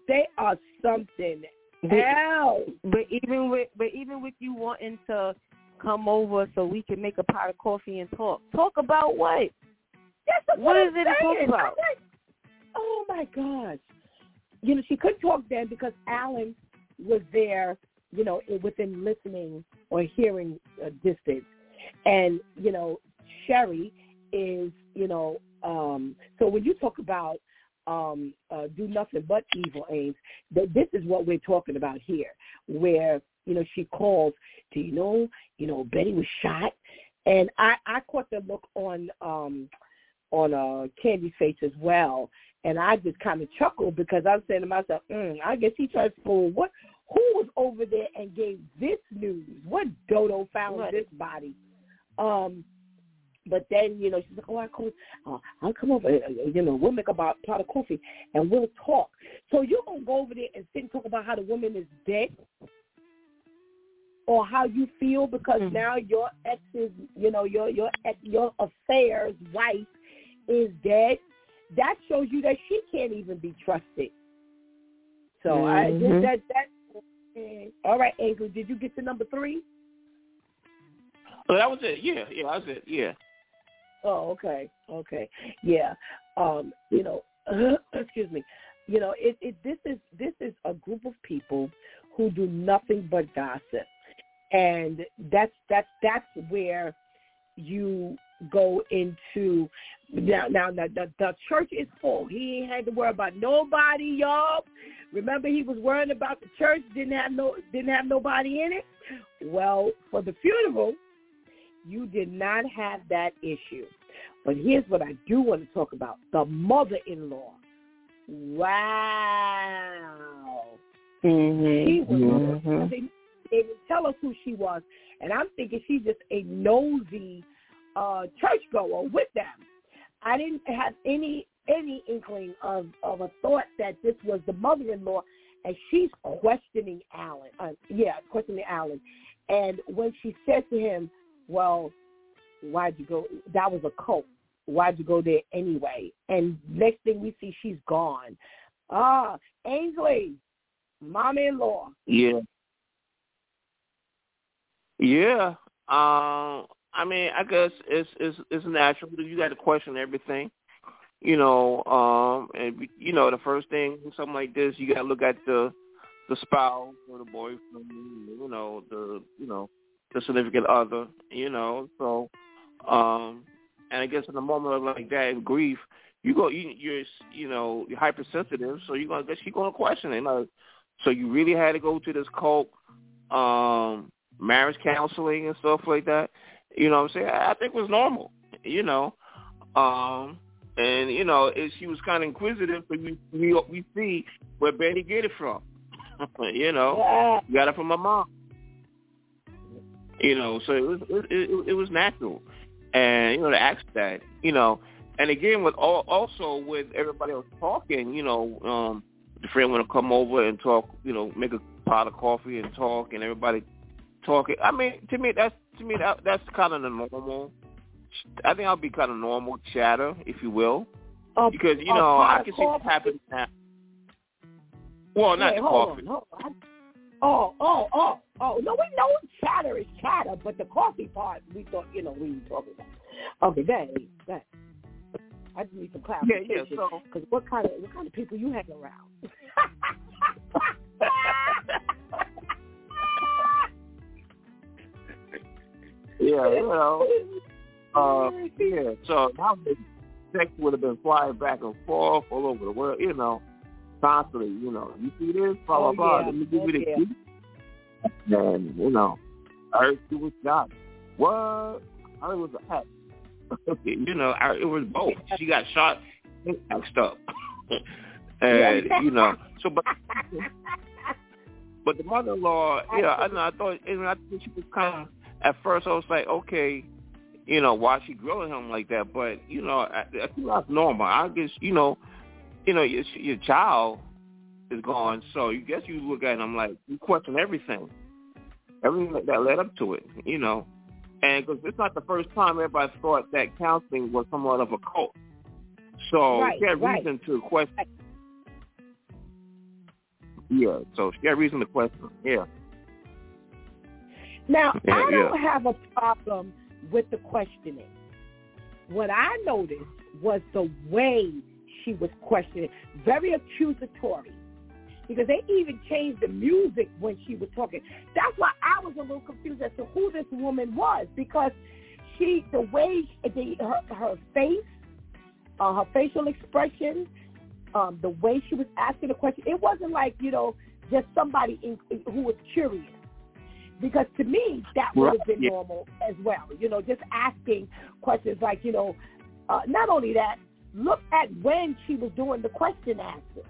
they are something else. But even with, but even with you wanting to come over so we can make a pot of coffee and talk. Talk about what? That's what I'm is it to talk about? Like, oh my gosh. You know, she couldn't talk then because Alan was there, you know, within listening or hearing uh, distance. And, you know, Sherry is, you know, um, so when you talk about um, uh, do nothing but evil aims, that this is what we're talking about here, where, you know, she calls, do you know, you know, Betty was shot? And I, I caught the look on um, on uh, Candy's face as well, and I just kind of chuckled because I'm saying to myself, mm, I guess he tried to fool. What? Who was over there and gave this news? What dodo found Right. this body? Um, but then you know she's like, oh, I'll come, uh, I'll come over. uh, You know, we'll make about pot of coffee and we'll talk. So you're gonna go over there and sit and talk about how the woman is dead, or how you feel because now your ex's, you know, your your ex, your affair's wife is dead. That shows you that she can't even be trusted. So I Mhm. just that that. All right, Angel, did you get to number three? So that was it. Yeah, yeah, that was it. Yeah. Oh, okay, okay, yeah. Um, you know, excuse me. You know, it, it this is this is a group of people who do nothing but gossip, and that's that's that's where you go into now. Now, the, the, the church is full. He ain't had to worry about nobody, y'all. Remember, he was worrying about the church didn't have no didn't have nobody in it. Well, for the funeral, you did not have that issue. But here's what I do want to talk about. The mother-in-law. Wow. Mm-hmm. She was, they, they didn't tell us who she was. And I'm thinking she's just a nosy uh, churchgoer with them. I didn't have any any inkling of, of a thought that this was the mother-in-law, and she's questioning Alan. Uh, yeah, questioning Alan. And when she said to him, well, why'd you go? That was a cult. Why'd you go there anyway? And next thing we see, she's gone. Ah, Ainsley, mom-in-law. Yeah. Yeah. Um I mean, I guess it's it's it's natural because you got to question everything. You know, um and you know, the first thing something like this, you got to look at the the spouse or the boyfriend, you know, the you know, the significant other, you know. So um and I guess in a moment of like that in grief, you go you you're you know, you're hypersensitive, so you're gonna guess you're gonna question it. Like, so you really had to go to this cult um marriage counseling and stuff like that. You know what I'm saying? I think it was normal, you know. Um and you know, it, she was kind of inquisitive, but we we we see where Betty get it from. you know, Yeah. got it from my mom. You know, so it was it, it, it was natural, and you know to ask that, you know, and again with all also with everybody else talking, you know, um, the friend want to come over and talk, you know, make a pot of coffee and talk, and everybody talking. I mean, to me, that's to me that that's kind of the normal. I think I'll be kind of normal chatter, if you will, A- because you know I can see what happens now. Well, not Wait, the coffee. On, on. Oh, oh, oh, oh. No, we know chatter is chatter, but the coffee part, we thought, you know, we were talking about. Okay, that, that. I just need some Yeah, clarification. yeah. So Because what kind of what kind of people you hang around? yeah, you know. Uh, yeah. So now sex would have been flying back and forth all over the world, you know, constantly. You know, you see this, blah blah Oh, blah. yeah. Let me give Oh, you the yeah. key. And you know, I heard she was shot. What? I was a hack. you know, I, it was both. She got shot and axed up. and you know, so but but the mother-in-law, yeah, I know. I thought, and I think she was kind of. At first, I was like, okay, you know, why she grilling him like that? But you know, I, I think that's normal. I guess you know, you know, your your child is gone, so you guess you look at him like you question everything, everything that, led up to it, you know, and because it's not the first time everybody thought that counseling was somewhat of a cult. So Right, she had right. reason to question. Yeah, so she had reason to question. Yeah. Now, Yeah, I don't yeah. have a problem with the questioning. What I noticed was the way she was questioning, very accusatory. Because they even changed the music when she was talking. That's why I was a little confused as to who this woman was because she, the way the, her, her face, uh, her facial expression, um, the way she was asking the question, it wasn't like you know just somebody in, who was curious. Because to me, that would have been yeah. normal as well. You know, just asking questions like, you know, uh, not only that, look at when she was doing the question answer.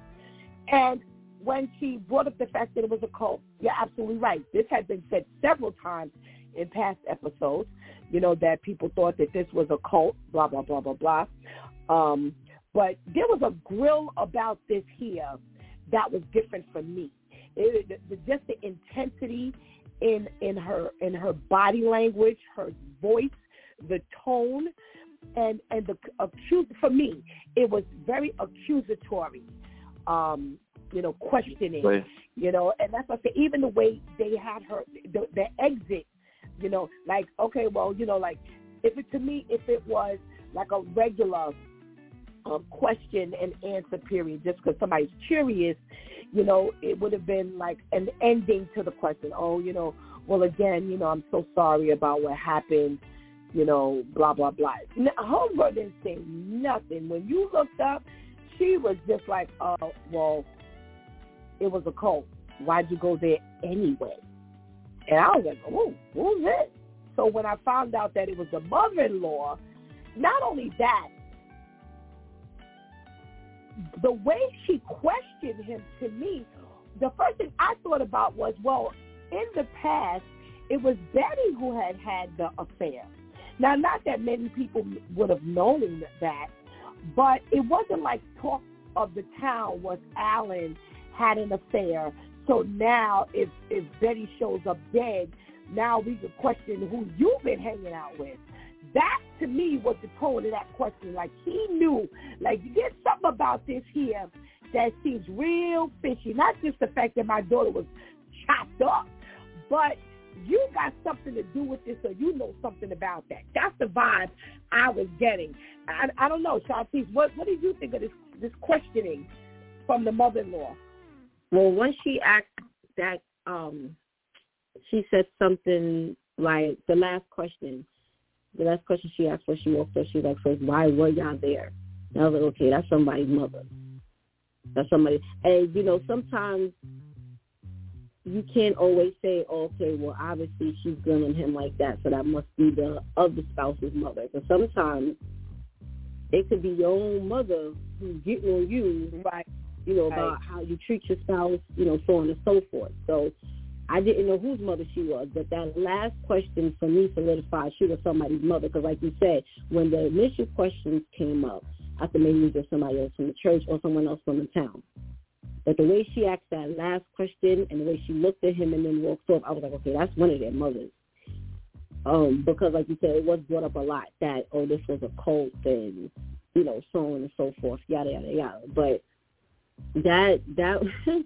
And when she brought up the fact that it was a cult, you're absolutely right. This had been said several times in past episodes, you know, that people thought that this was a cult, blah, blah, blah, blah, blah. Um, but there was a grill about this here that was different for me. It, the, the, just the intensity in in her in her body language, her voice, the tone, and and the accuse for me, it was very accusatory. Um, you know, questioning. Right. You know, and that's what I say. Even the way they had her, the, the exit. You know, like okay, well, you know, like if it to me, if it was like a regular um, question and answer period, just because somebody's curious, you know, it would have been like an ending to the question. Oh, you know, well, again, you know, I'm so sorry about what happened. You know, blah blah blah. N- Homegirl didn't say nothing. When you looked up, she was just like, oh, well, it was a cult. Why'd you go there anyway? And I was like, oh, who's this? So when I found out that it was the mother-in-law, not only that, the way she questioned him to me, the first thing I thought about was, well, in the past, it was Betty who had had the affair. Now, not that many people would have known that, but it wasn't like talk of the town was Alan had an affair. So now, if if Betty shows up dead, now we could question who you've been hanging out with. That to me was the tone of that question. Like he knew, like there's something about this here that seems real fishy. Not just the fact that my daughter was chopped up, but you got something to do with this, or you know something about that. That's the vibe I was getting. I, I don't know, Shantice. What what did you think of this this questioning from the mother-in-law? Well, when she asked that, um, she said something like the last question. The last question she asked when she walked up, she was like, "First, why were y'all there?" And I was like, "Okay, that's somebody's mother. That's somebody." And you know, sometimes you can't always say, "Okay, well, obviously she's grilling him like that, so that must be the other spouse's mother." Because sometimes it could be your own mother who's getting on you, mm-hmm. right? You know Right. about how you treat your spouse, you know, so on and so forth. So I didn't know whose mother she was, but that last question for me solidified she was somebody's mother. Because, like you said, when the initial questions came up, I thought maybe it was somebody else from the church or someone else from the town. But the way she asked that last question and the way she looked at him and then walked off, I was like, okay, that's one of their mothers. Um, because, like you said, it was brought up a lot that oh, this was a cult and you know, so on and so forth, yada yada yada. But that that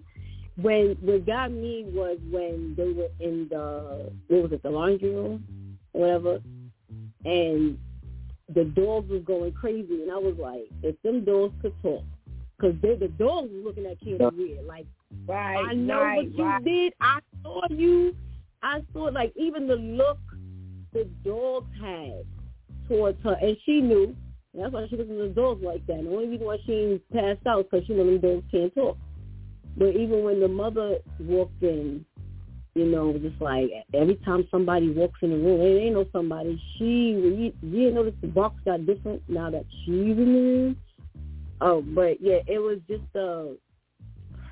when what got me was when they were in the what was it the laundry room or whatever and the dogs was going crazy and i was like if them dogs could talk because the dogs was looking at Kim weird like right i know right, what you right. did i saw you i saw like even the look the dogs had towards her and she knew that's why she looks in the dogs like that. And the only reason why she passed out because she know them dogs can't talk. But even when the mother walked in, you know, just like every time somebody walks in the room, it ain't no somebody. She, you, you notice the box got different now that she's in the room. Oh, but yeah, it was just uh,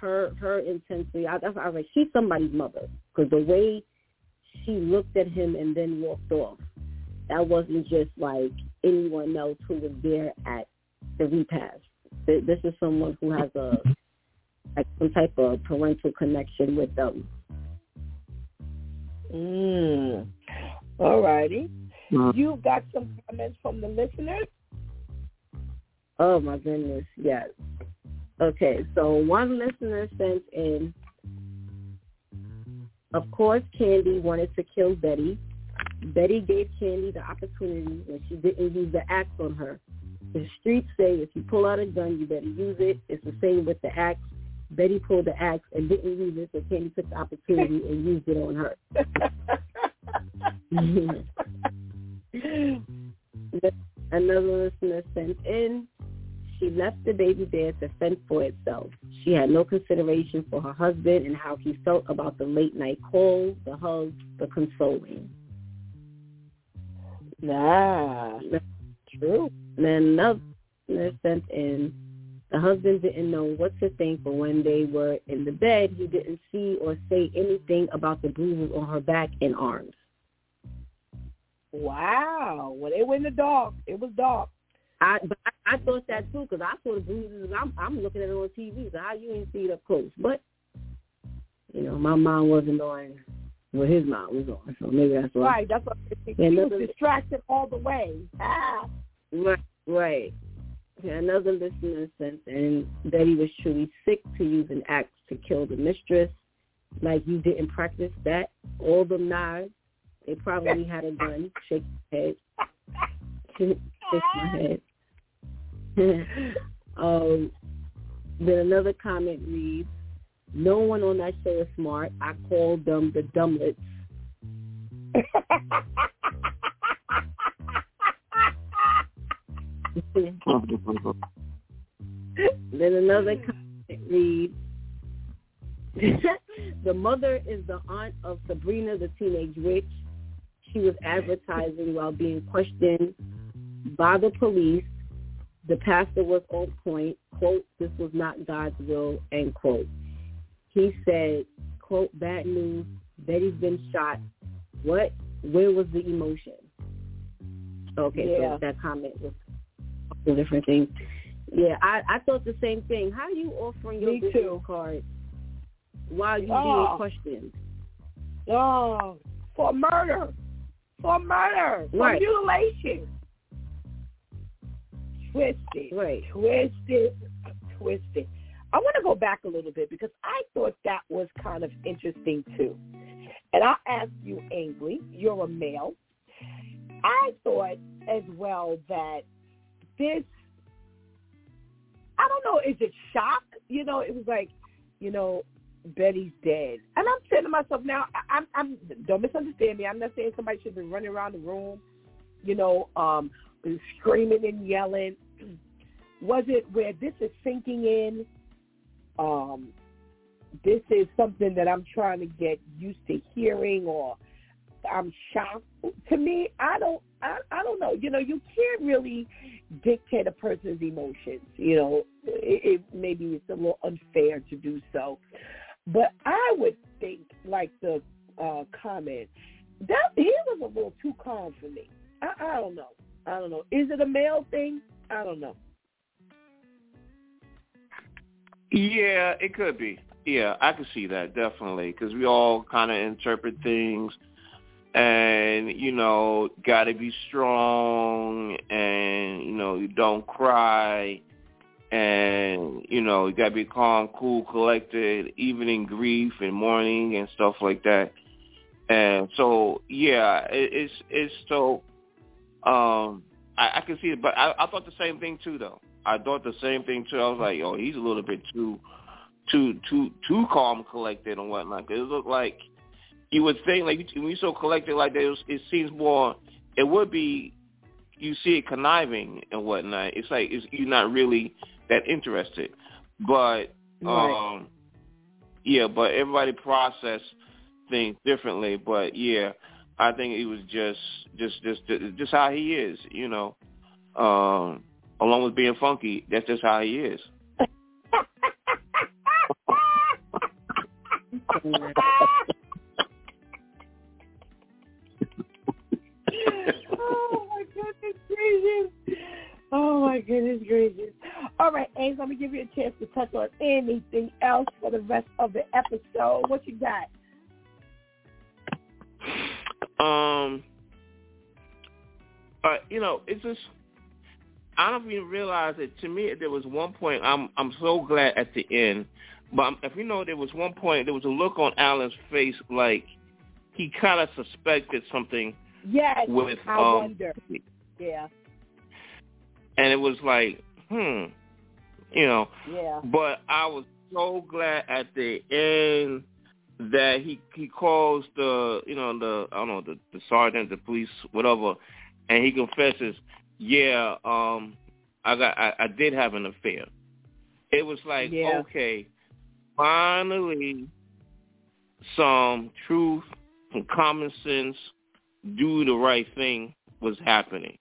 her her intensity. I, that's I was like, she's somebody's mother because the way she looked at him and then walked off, that wasn't just like anyone else who was there at the repast. This is someone who has a like some type of parental connection with them. Mm. All righty. Mm. You got some comments from the listeners? Oh my goodness, yes. Okay, so one listener sent in Of course, Candy wanted to kill Betty. Betty gave Candy the opportunity when she didn't use the axe on her. The streets say if you pull out a gun, you better use it. It's the same with the axe. Betty pulled the axe and didn't use it, so Candy took the opportunity and used it on her. Another listener sent in, she left the baby there to fend for itself. She had no consideration for her husband and how he felt about the late night calls, the hugs, the consoling. Nah, true. And then another sent in, the husband didn't know what to think, but when they were in the bed, he didn't see or say anything about the bruises on her back and arms. Wow. When they were in the dark, it was dark. I but I, I thought that too because I saw the bruises and I'm I'm looking at it on TV. So how you didn't see it up close? But you know, my mind wasn't on what his mind was on, so maybe that's why. Right. That's what he was distracted all the way. Ah. Right. Right. Yeah, another listener sent in that he was truly sick to use an axe to kill the mistress. Like you didn't practice that. All them knives. They probably had a gun. Shake your head. Shake my head. um, then another comment reads, no one on that show is smart. I call them the dumblets. then another comment reads, the mother is the aunt of Sabrina the Teenage Witch. She was advertising while being questioned by the police. The pastor was on point. Quote, this was not God's will, end quote. He said, quote, bad news. Betty's been shot. What? Where was the emotion? Okay, Yeah. so that comment was different things. Yeah, I, I thought the same thing. How are you offering your Me business too. card while you Oh. being questioned? Oh, for murder. For murder. For Right. mutilation. Twisted. Right. Twisted. Twisted. I want to go back a little bit because I thought that was kind of interesting too. And I'll ask you, Ainsley, you're a male. I thought as well that this, I don't know, is it shock? You know, it was like, you know, Betty's dead. And I'm saying to myself now, I- I'm, I'm, don't misunderstand me. I'm not saying somebody should be running around the room, you know, um, screaming and yelling. Was it where this is sinking in? Um, this is something that I'm trying to get used to hearing, or I'm shocked. To me, I don't, I, I don't know. You know, you can't really dictate a person's emotions. You know, it, it maybe it's a little unfair to do so, but I would think, like the uh, comment, that he was a little too calm for me. I, I don't know. I don't know. Is it a male thing? I don't know. Yeah, it could be. Yeah, I could see that definitely because we all kind of interpret things, and you know, got to be strong, and you know, you don't cry, and you know, you got to be calm, cool, collected, even in grief and mourning and stuff like that. And so, yeah, it, it's it's so. Um, I, I can see it, but I, I thought the same thing too, though. I thought the same thing too. I was like, oh, he's a little bit too, too, too, too calm, collected, and whatnot. 'Cause it looked like you would think, like when you're so collected like that, it, was, it seems more. It would be, you see it conniving and whatnot. It's like it's, you're not really that interested, but Right. um, yeah, but everybody process things differently. But yeah, I think it was just, just, just, just how he is, you know. Um, along with being funky, that's just how he is. goodness gracious. Oh my goodness gracious. All right, Ames, let me give you a chance to touch on anything else for the rest of the episode. What you got? Um, uh, you know, it's just I don't even realize that. To me, there was one point. I'm I'm so glad at the end. But if you know, there was one point, there was a look on Alan's face like he kind of suspected something. Yes, with I um, wonder. Yeah. And it was like, hmm, you know. Yeah. But I was so glad at the end that he he calls the you know the I don't know the the sergeant, the police, whatever, and he confesses, yeah, um, I got I, I did have an affair. It was like Yeah. okay, finally some truth, some common sense, do the right thing was happening.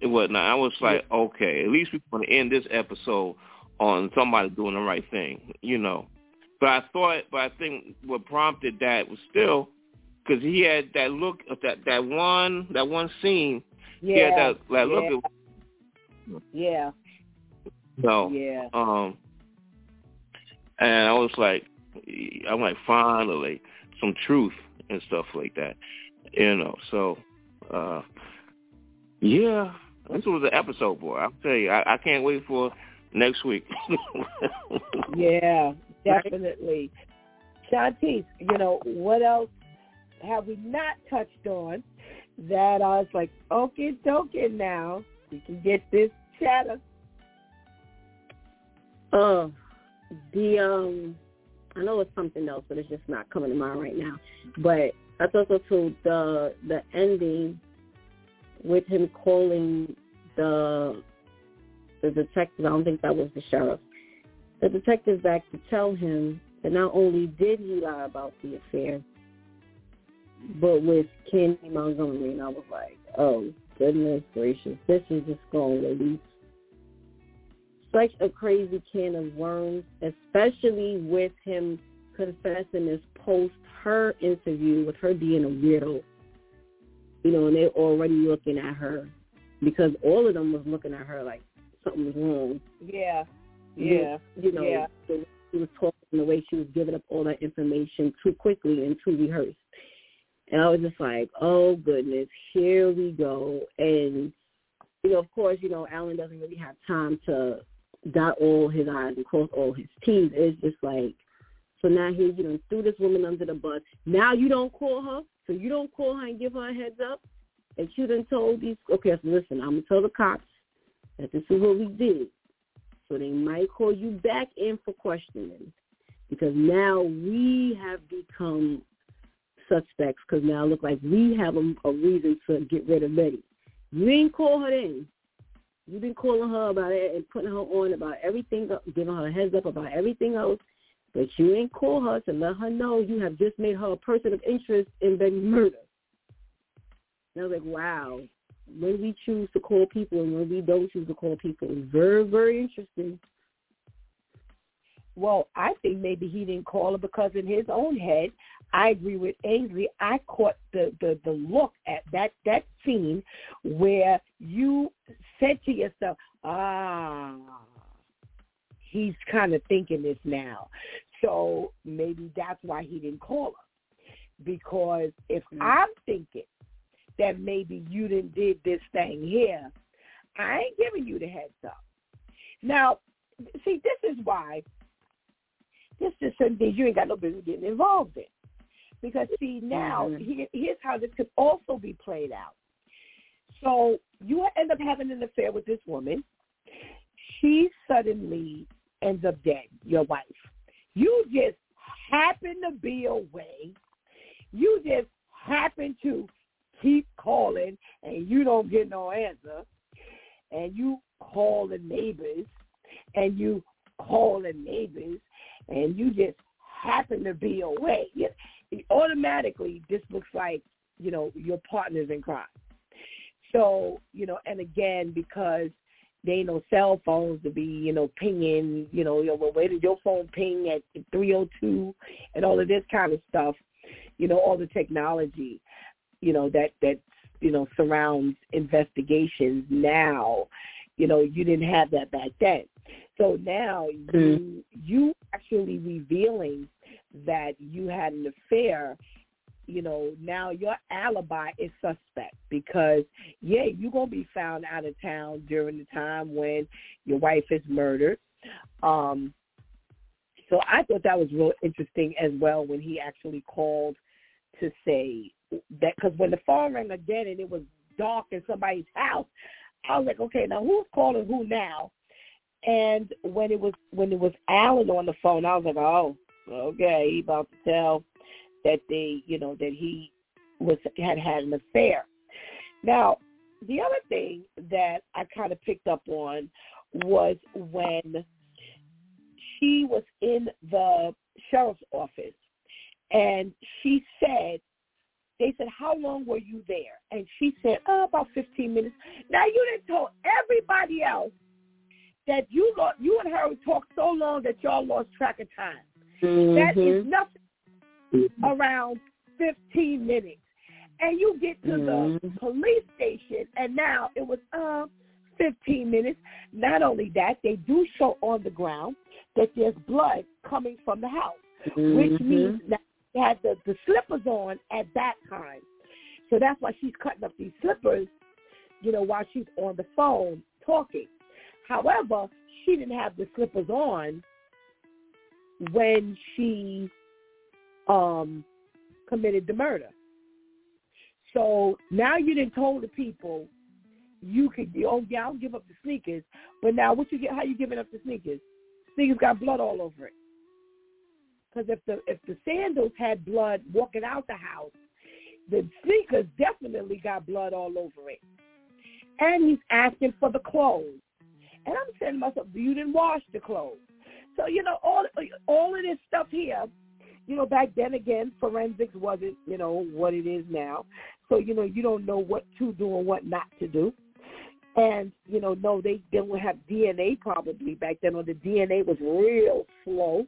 It was not. I was like, okay, at least we're going to end this episode on somebody doing the right thing, you know. But I thought, but I think what prompted that was still because he had that look, that that one, that one scene. Yeah. He had that, that yeah. look. Yeah. No. Yeah. Um. And I was like, I'm like, finally, some truth and stuff like that, you know. So, uh, yeah, this was an episode, boy. I'll tell you, I, I can't wait for next week. Yeah, definitely. Shantice, you know, what else have we not touched on that I was like, okay, token now. We can get this chatter. Uh, the um, I know it's something else, but it's just not coming to mind right now. But that's also to the the ending with him calling the the detective. I don't think that was the sheriff. The detective back to tell him that not only did he lie about the affair, but with Candy Montgomery, and I was like, oh goodness gracious, this is just going to release such a crazy can of worms, especially with him confessing this post her interview with her being a weirdo. You know, and they're already looking at her because all of them was looking at her like something was wrong. Yeah. Yeah. You know, yeah. the way she was talking, the way she was giving up all that information too quickly and too rehearsed. And I was just like, oh goodness, here we go. And you know, of course, you know, Alan doesn't really have time to dot all his I's and cross all his T's. It's just like, so now here you know threw this woman under the bus. Now you don't call her, so you don't call her and give her a heads up. And you done told these, okay, so listen, I'm gonna tell the cops that this is what we did. So they might call you back in for questioning because now we have become suspects because now it look like we have a, a reason to get rid of Betty. You didn't call her in. You've been calling her about it and putting her on about everything, giving her a heads up about everything else, but you ain't call her to let her know you have just made her a person of interest in Betty's murder. And I was like, wow, when we choose to call people and when we don't choose to call people is very, very interesting. Well, I think maybe he didn't call her because in his own head, I agree with Ainsley. I caught the, the, the look at that, that scene where you said to yourself, ah, he's kind of thinking this now. So maybe that's why he didn't call her. Because if Mm-hmm. I'm thinking that maybe you didn't did this thing here, I ain't giving you the heads up. Now, see, this is why this is something things you ain't got no business getting involved in. Because see now, Mhm. here, here's how this could also be played out. So you end up having an affair with this woman. She suddenly ends up dead, your wife. You just happen to be away. You just happen to keep calling and you don't get no answer. And you call the neighbors and you call the neighbors and you just happen to be away. You- Automatically, this looks like, you know, your partner's in crime. So, you know, and again, because there ain't no cell phones to be, you know, pinging, you know, yo, well, where did your phone ping at 302 and all of this kind of stuff, you know, all the technology, you know, that, that, you know, surrounds investigations now, you know, you didn't have that back then. So now hmm. you, you actually revealing that you had an affair you know, now your alibi is suspect because, yeah, you're going to be found out of town during the time when your wife is murdered. Um, So I thought that was real interesting as well when he actually called to say that because when the phone rang again and it was dark in somebody's house, I was like, okay, now who's calling who now? And when it was when it was Alan on the phone, I was like, oh, okay, he about to tell that they, you know, that he was had had an affair. Now, the other thing that I kind of picked up on was when she was in the sheriff's office and she said they said, how long were you there? And she said, oh, about 15 minutes. Now, you didn't tell everybody else that you lost, you and her talked so long that y'all lost track of time. Mm-hmm. That is nothing around 15 minutes. And you get to mm-hmm. the police station, and now it was uh, 15 minutes. Not only that, they do show on the ground that there's blood coming from the house, mm-hmm. which means that they had the, the slippers on at that time. So that's why she's cutting up these slippers, you know, while she's on the phone talking. However, she didn't have the slippers on when she um committed the murder. So now you didn't told the people you could oh yeah I'll give up the sneakers, but now what you get? How you giving up the sneakers? Sneakers got blood all over it. Because if the if the sandals had blood walking out the house, the sneakers definitely got blood all over it. And he's asking for the clothes, and I'm saying to myself, you didn't wash the clothes. So you know all all of this stuff here you know, back then again, forensics wasn't, you know, what it is now. So, you know, you don't know what to do and what not to do. And, you know, no, they didn't have DNA probably back then, or the DNA was real slow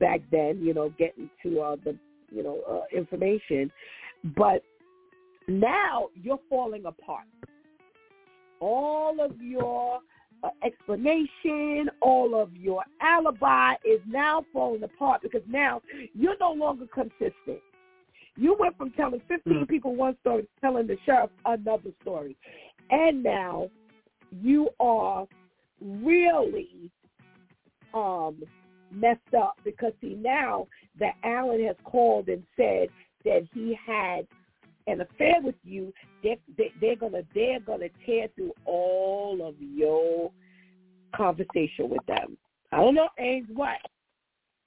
back then, you know, getting to uh, the, you know, uh, information. But now you're falling apart. All of your explanation, all of your alibi is now falling apart because now you're no longer consistent. You went from telling 15 mm. people one story to telling the sheriff another story. And now you are really um, messed up because see now that Alan has called and said that he had an affair with you, they're, they, they're gonna they're gonna tear through all of your conversation with them. I don't know, Ames, what?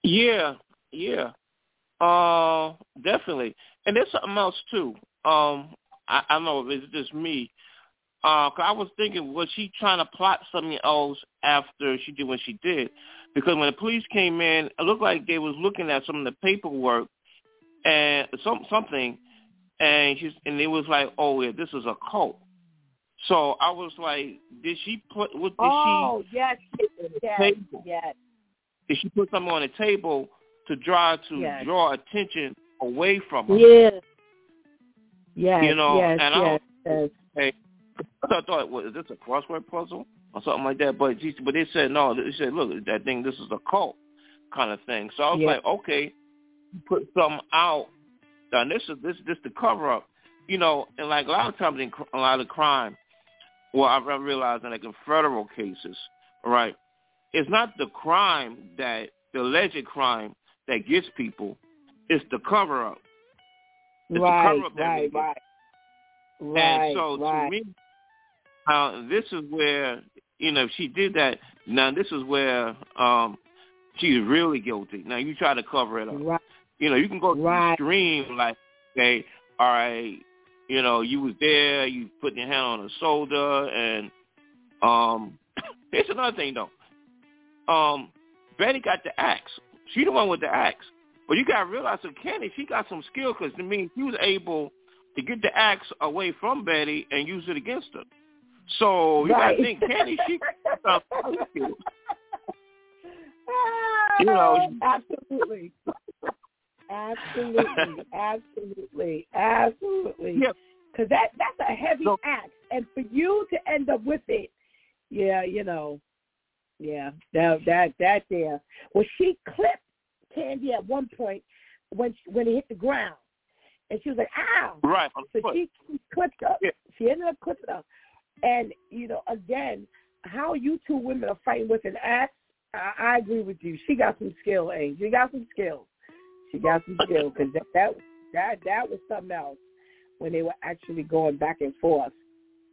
Yeah, yeah, uh, definitely. And there's something else too. Um, I, I know if it's just me. Uh, cause I was thinking, was she trying to plot something else after she did what she did? Because when the police came in, it looked like they was looking at some of the paperwork and some something, and she's and it was like, oh yeah, this is a cult. So I was like, did she put what did oh, she? Oh yes, yes, table? yes. Did she put something on the table to draw to yes. draw attention away from her? Yeah. Yes. You know, yes, and yes, I, yes. Hey, I thought, what is this a crossword puzzle or something like that? But she, but they said no. They said, look, that thing, this is a cult kind of thing. So I was yeah. like, okay, put something out. And this is this this the cover up, you know. And like a lot of times in a lot of crime, well, I realize that like in federal cases, right, it's not the crime that the alleged crime that gets people, it's the cover up. It's right, the cover up that right, right. Right, and so right. to me, uh, this is where you know if she did that. Now this is where um she's really guilty. Now you try to cover it up. Right. You know you can go to right. the extreme like say, all right, you know you was there, you put your hand on her shoulder, and um here's another thing though. Um, Betty got the axe. She the one with the axe. But you gotta realize that Candy, she got some skill because I mean she was able to get the axe away from Betty and use it against her. So you right. gotta think Candy, she got some skill. you know, absolutely. Absolutely, absolutely, absolutely. Yeah. Because that that's a heavy So- axe, and for you to end up with it, yeah, you know, yeah, that that that there. Well, she clipped Candy at one point when when it hit the ground, and she was like, "Ow!" right. So foot. she clipped her. Yeah. She ended up clipping her, and you know, again, how you two women are fighting with an axe, I, I agree with you. She got some skill, eh? She got some skills. She got some skill because that, that that that was something else when they were actually going back and forth.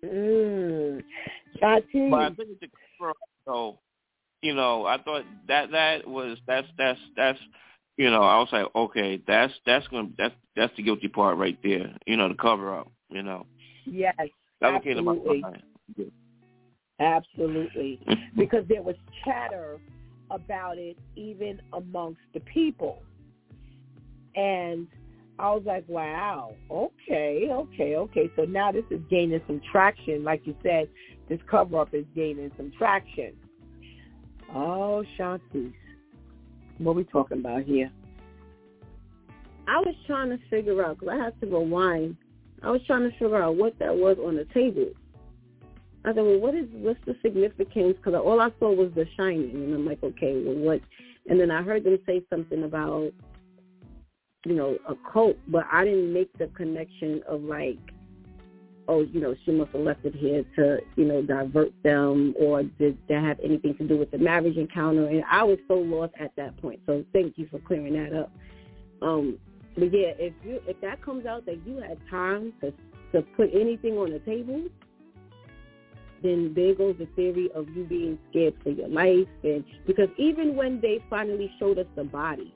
Mm. But I think it's so you know, I thought that that was that's that's that's you know, I was like, okay, that's that's gonna that's that's the guilty part right there. You know, the cover up. You know. Yes. That absolutely. Yeah. Absolutely, because there was chatter about it even amongst the people, and I was like, wow, okay, okay, okay. So now this is gaining some traction. Like you said, this cover up is gaining some traction. Oh, Shanti. What are we talking about here? I was trying to figure out, because I had to rewind. I was trying to figure out what that was on the table. I said, well, what is, what's the significance? Because all I saw was the shining. And I'm like, okay, well, what? And then I heard them say something about, you know, a cult, but I didn't make the connection of like, oh, you know, she must have left it here to, you know, divert them or did that have anything to do with the marriage encounter? And I was so lost at that point. So thank you for clearing that up. Um, but yeah, if you if that comes out that you had time to to put anything on the table, then there goes the theory of you being scared for your life. And because even when they finally showed us the body,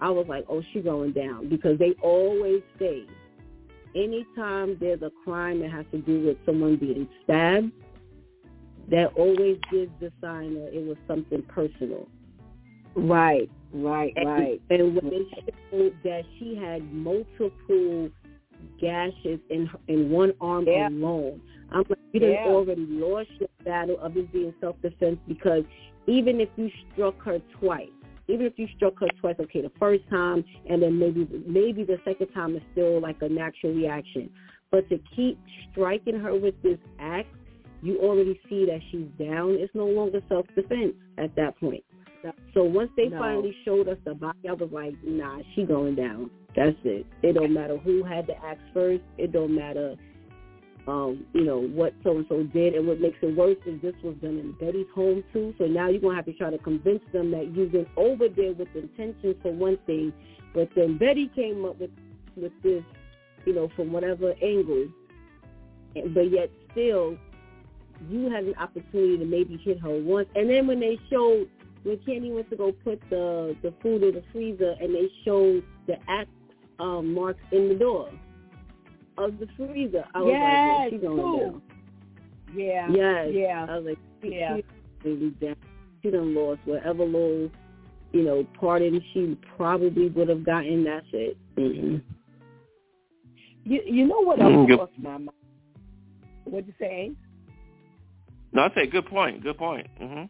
I was like, oh, she going down because they always say anytime there's a crime that has to do with someone being stabbed, that always gives the sign that it was something personal. Right, right, and, right. And when they showed that she had multiple gashes in in one arm yeah. alone, I'm like, you yeah. already lost your battle of it being self-defense because even if you struck her twice, even if you struck her twice, okay, the first time and then maybe maybe the second time is still like a natural reaction. But to keep striking her with this axe, you already see that she's down. It's no longer self defense at that point. So once they no. finally showed us the body, I was like, nah, she going down. That's it. It don't matter who had the axe first. It don't matter um, you know, what so and so did. And what makes it worse is this was done in Betty's home too. So now you're gonna have to try to convince them that you went over there with intentions for one thing, but then Betty came up with with this, you know, from whatever angle. But yet still, you had an opportunity to maybe hit her once. And then when they showed when Candy went to go put the the food in the freezer, and they showed the axe um, marks in the door of the freezer. I was yes, like, she going down. Yeah. Yes. Yeah. I was like, she, yeah. She really down. She done lost whatever little, you know, pardon she probably would have gotten. That's it. Mm-hmm. You you know what else mm-hmm. crossed my mind? What'd you say? No, I say good point. Good point. Mm-hmm.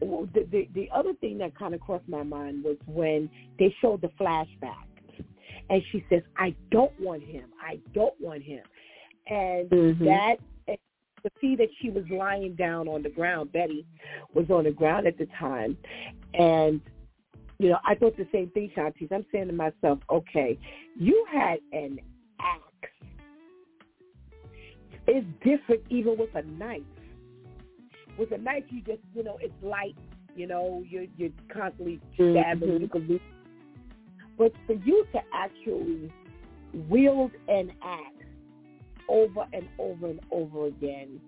Well, the, the the other thing that kind of crossed my mind was when they showed the flashback and she says, I don't want him. I don't want him. And mm-hmm. that to see that she was lying down on the ground. Betty was on the ground at the time. And, you know, I thought the same thing, Shanti. I'm saying to myself, okay, you had an axe. It's different even with a knife. With a knife, you just, you know, it's light. You know, you're, you're constantly stabbing. Mm-hmm. You can lose but for you to actually wield an axe over and over and over again,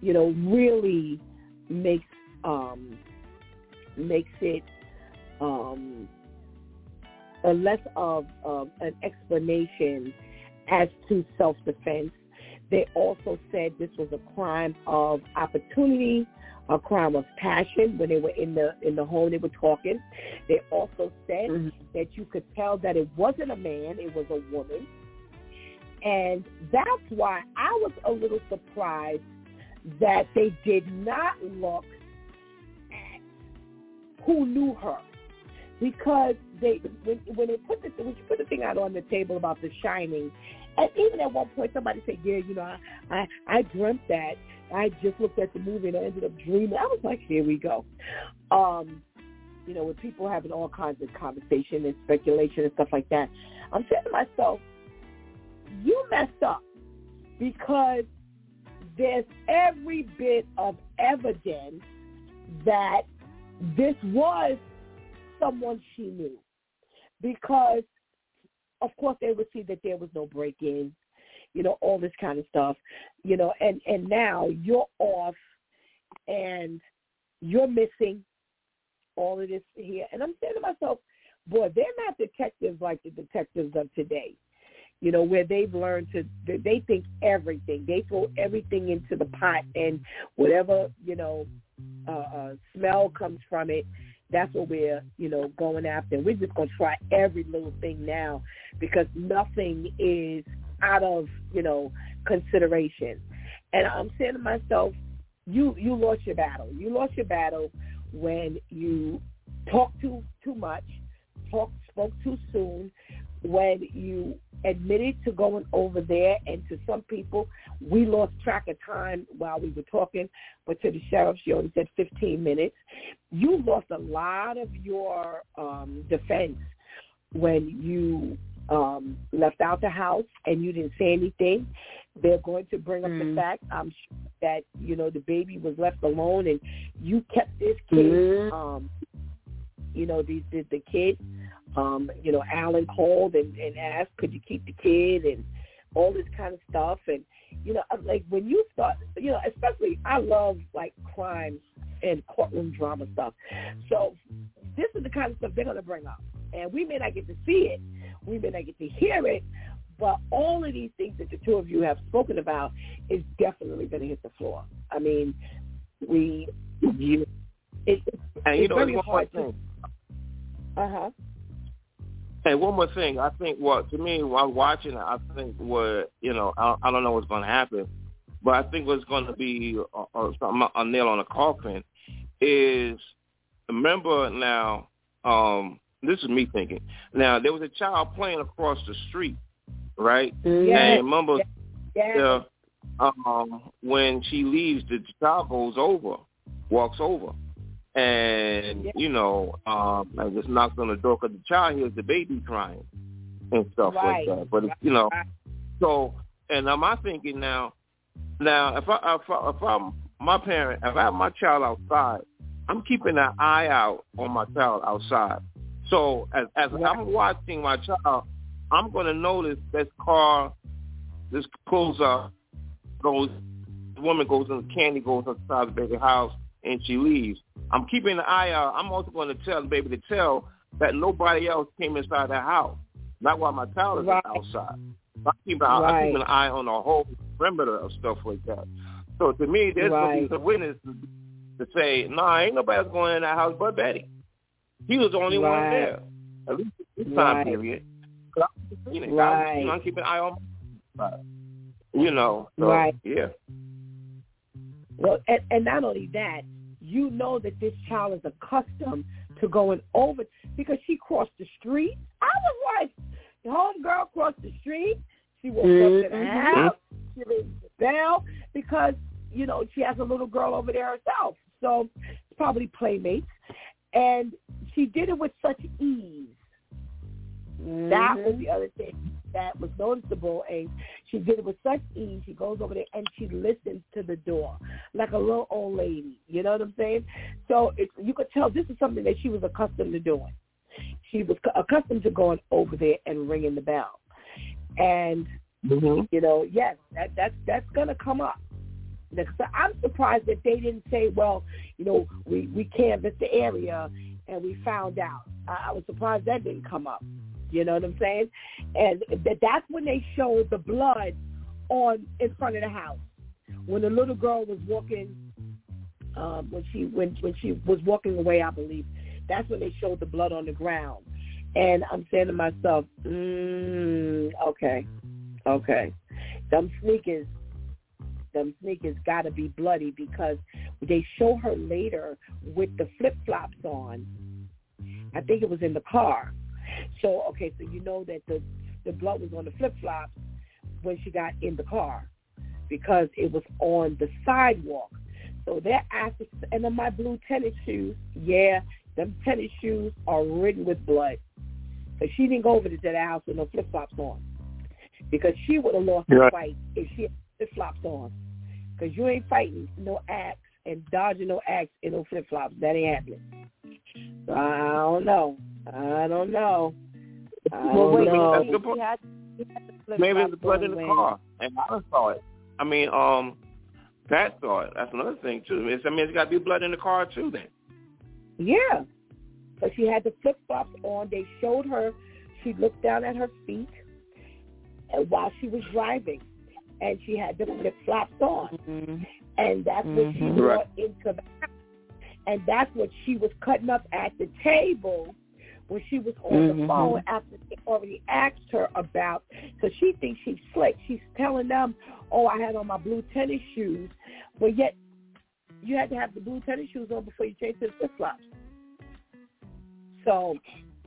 you know, really makes um, makes it um, a less of an explanation as to self-defense. They also said this was a crime of opportunity a crime of passion when they were in the in the home they were talking. They also said mm-hmm. that you could tell that it wasn't a man, it was a woman. And that's why I was a little surprised that they did not look at who knew her. Because they when when they put the when you put the thing out on the table about the shining, and even at one point somebody said, Yeah, you know, I I, I dreamt that I just looked at the movie and I ended up dreaming. I was like, here we go. Um, you know, with people having all kinds of conversation and speculation and stuff like that. I'm saying to myself, you messed up because there's every bit of evidence that this was someone she knew because, of course, they would see that there was no break-in, you know, all this kind of stuff, you know, and and now you're off and you're missing all of this here, and I'm saying to myself, boy, they're not detectives like the detectives of today you know, where they've learned to, they think everything. They throw everything into the pot and whatever, you know, uh, uh, smell comes from it, that's what we're, you know, going after. We're just going to try every little thing now because nothing is out of, you know, consideration. And I'm saying to myself, you you lost your battle. You lost your battle when you talked too too much, talked spoke too soon, when you admitted to going over there and to some people we lost track of time while we were talking but to the sheriff she only said 15 minutes you lost a lot of your um defense when you um left out the house and you didn't say anything they're going to bring up mm. the fact i'm sure that you know the baby was left alone and you kept this kid mm. um you know the the, the kid um, you know, Alan called and, and asked, could you keep the kid and all this kind of stuff. And, you know, like when you start, you know, especially I love like crimes and courtroom drama stuff. So this is the kind of stuff they're going to bring up. And we may not get to see it. We may not get to hear it. But all of these things that the two of you have spoken about is definitely going to hit the floor. I mean, we, you, it, and you it's know, very hard to. Uh huh. Hey, one more thing. I think what to me while watching it, I think what you know, I, I don't know what's going to happen, but I think what's going to be a, a, a nail on the coffin is remember now. um This is me thinking. Now there was a child playing across the street, right? Yes. And remember, yes. uh, um, when she leaves, the child goes over, walks over and yeah. you know, um, I just knocks on the door because the child hears the baby crying and stuff right. like that. But it's, you know, so and am I thinking now? Now, if I if, I, if I'm my parent, if I have my child outside, I'm keeping an eye out on my child outside. So as as. I'm watching my child, I'm going to notice this car, this pulls up, goes, the woman goes in the Candy goes inside the baby house, and she leaves. I'm keeping an eye out. I'm also going to tell the baby to tell that nobody else came inside the house. Not while my child is right. outside. I keep, keeping, right. I'm keeping an eye on the whole perimeter of stuff like that. So to me, there's right. going to be some witness to say, no, nah, ain't nobody else going in that house but Betty. He was the only right. one there, at least this time right. period. Cause I'm, seen it. Right. I'm, you know, I'm keeping an eye on my You know, so, right. yeah. Well, and, and not only that, you know that this child is accustomed to going over because she crossed the street. I was like, the home girl crossed the street. She walked mm-hmm. up to the house. She rings the bell because, you know, she has a little girl over there herself. So it's probably playmates. And she did it with such ease. Mm-hmm. That was the other thing that was noticeable. And she did it with such ease. She goes over there and she listens to the door like a little old lady. You know what I'm saying? So it's, you could tell this is something that she was accustomed to doing. She was accustomed to going over there and ringing the bell. And mm-hmm. you know, yes, that that's that's gonna come up. So I'm surprised that they didn't say, well, you know, we we canvassed the area and we found out. I, I was surprised that didn't come up. You know what I'm saying? And that that's when they showed the blood on in front of the house when the little girl was walking. Um, when she when when she was walking away, I believe that's when they showed the blood on the ground. And I'm saying to myself, mm, okay, okay, them sneakers, them sneakers got to be bloody because they show her later with the flip flops on. I think it was in the car so okay, so you know that the the blood was on the flip flops when she got in the car because it was on the sidewalk. So they're asking, and then my blue tennis shoes, yeah, them tennis shoes are ridden with blood. But she didn't go over to the house with no flip flops on because she would have lost the fight if she had flip flops on. Because you ain't fighting no axe and dodging no axe in no flip flops. That ain't happening. So I don't know. I don't know. I don't wait, know. That's good point. Maybe it's the blood in the car, and I saw it. I mean, um, Pat saw it. That's another thing too. It's, I mean, it's got to be blood in the car too. Then. Yeah, but she had the flip flops on. They showed her. She looked down at her feet, and while she was driving, and she had the flip flops on, mm-hmm. and that's what she brought into the house. And that's what she was cutting up at the table when she was on mm-hmm. the phone after they already asked her about. So she thinks she's slick. She's telling them, "Oh, I had on my blue tennis shoes," but yet you had to have the blue tennis shoes on before you changed to the flip flops. So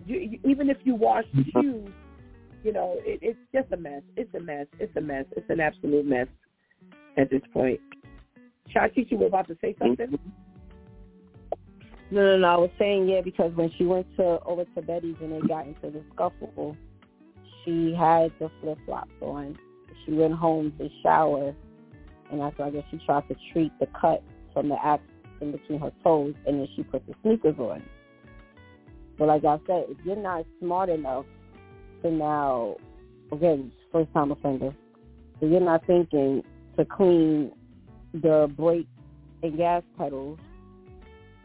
you, you, even if you wash the shoes, you know it, it's just a mess. It's a mess. It's a mess. It's an absolute mess at this point. Chachi, you were about to say something. No, no, no. I was saying yeah because when she went to over to Betty's and they got into the scuffle, she had the flip flops on. She went home to shower, and that's why I guess she tried to treat the cut from the axe in between her toes, and then she put the sneakers on. But like I said, if you're not smart enough to now, again, first time offender, so you're not thinking to clean the brake and gas pedals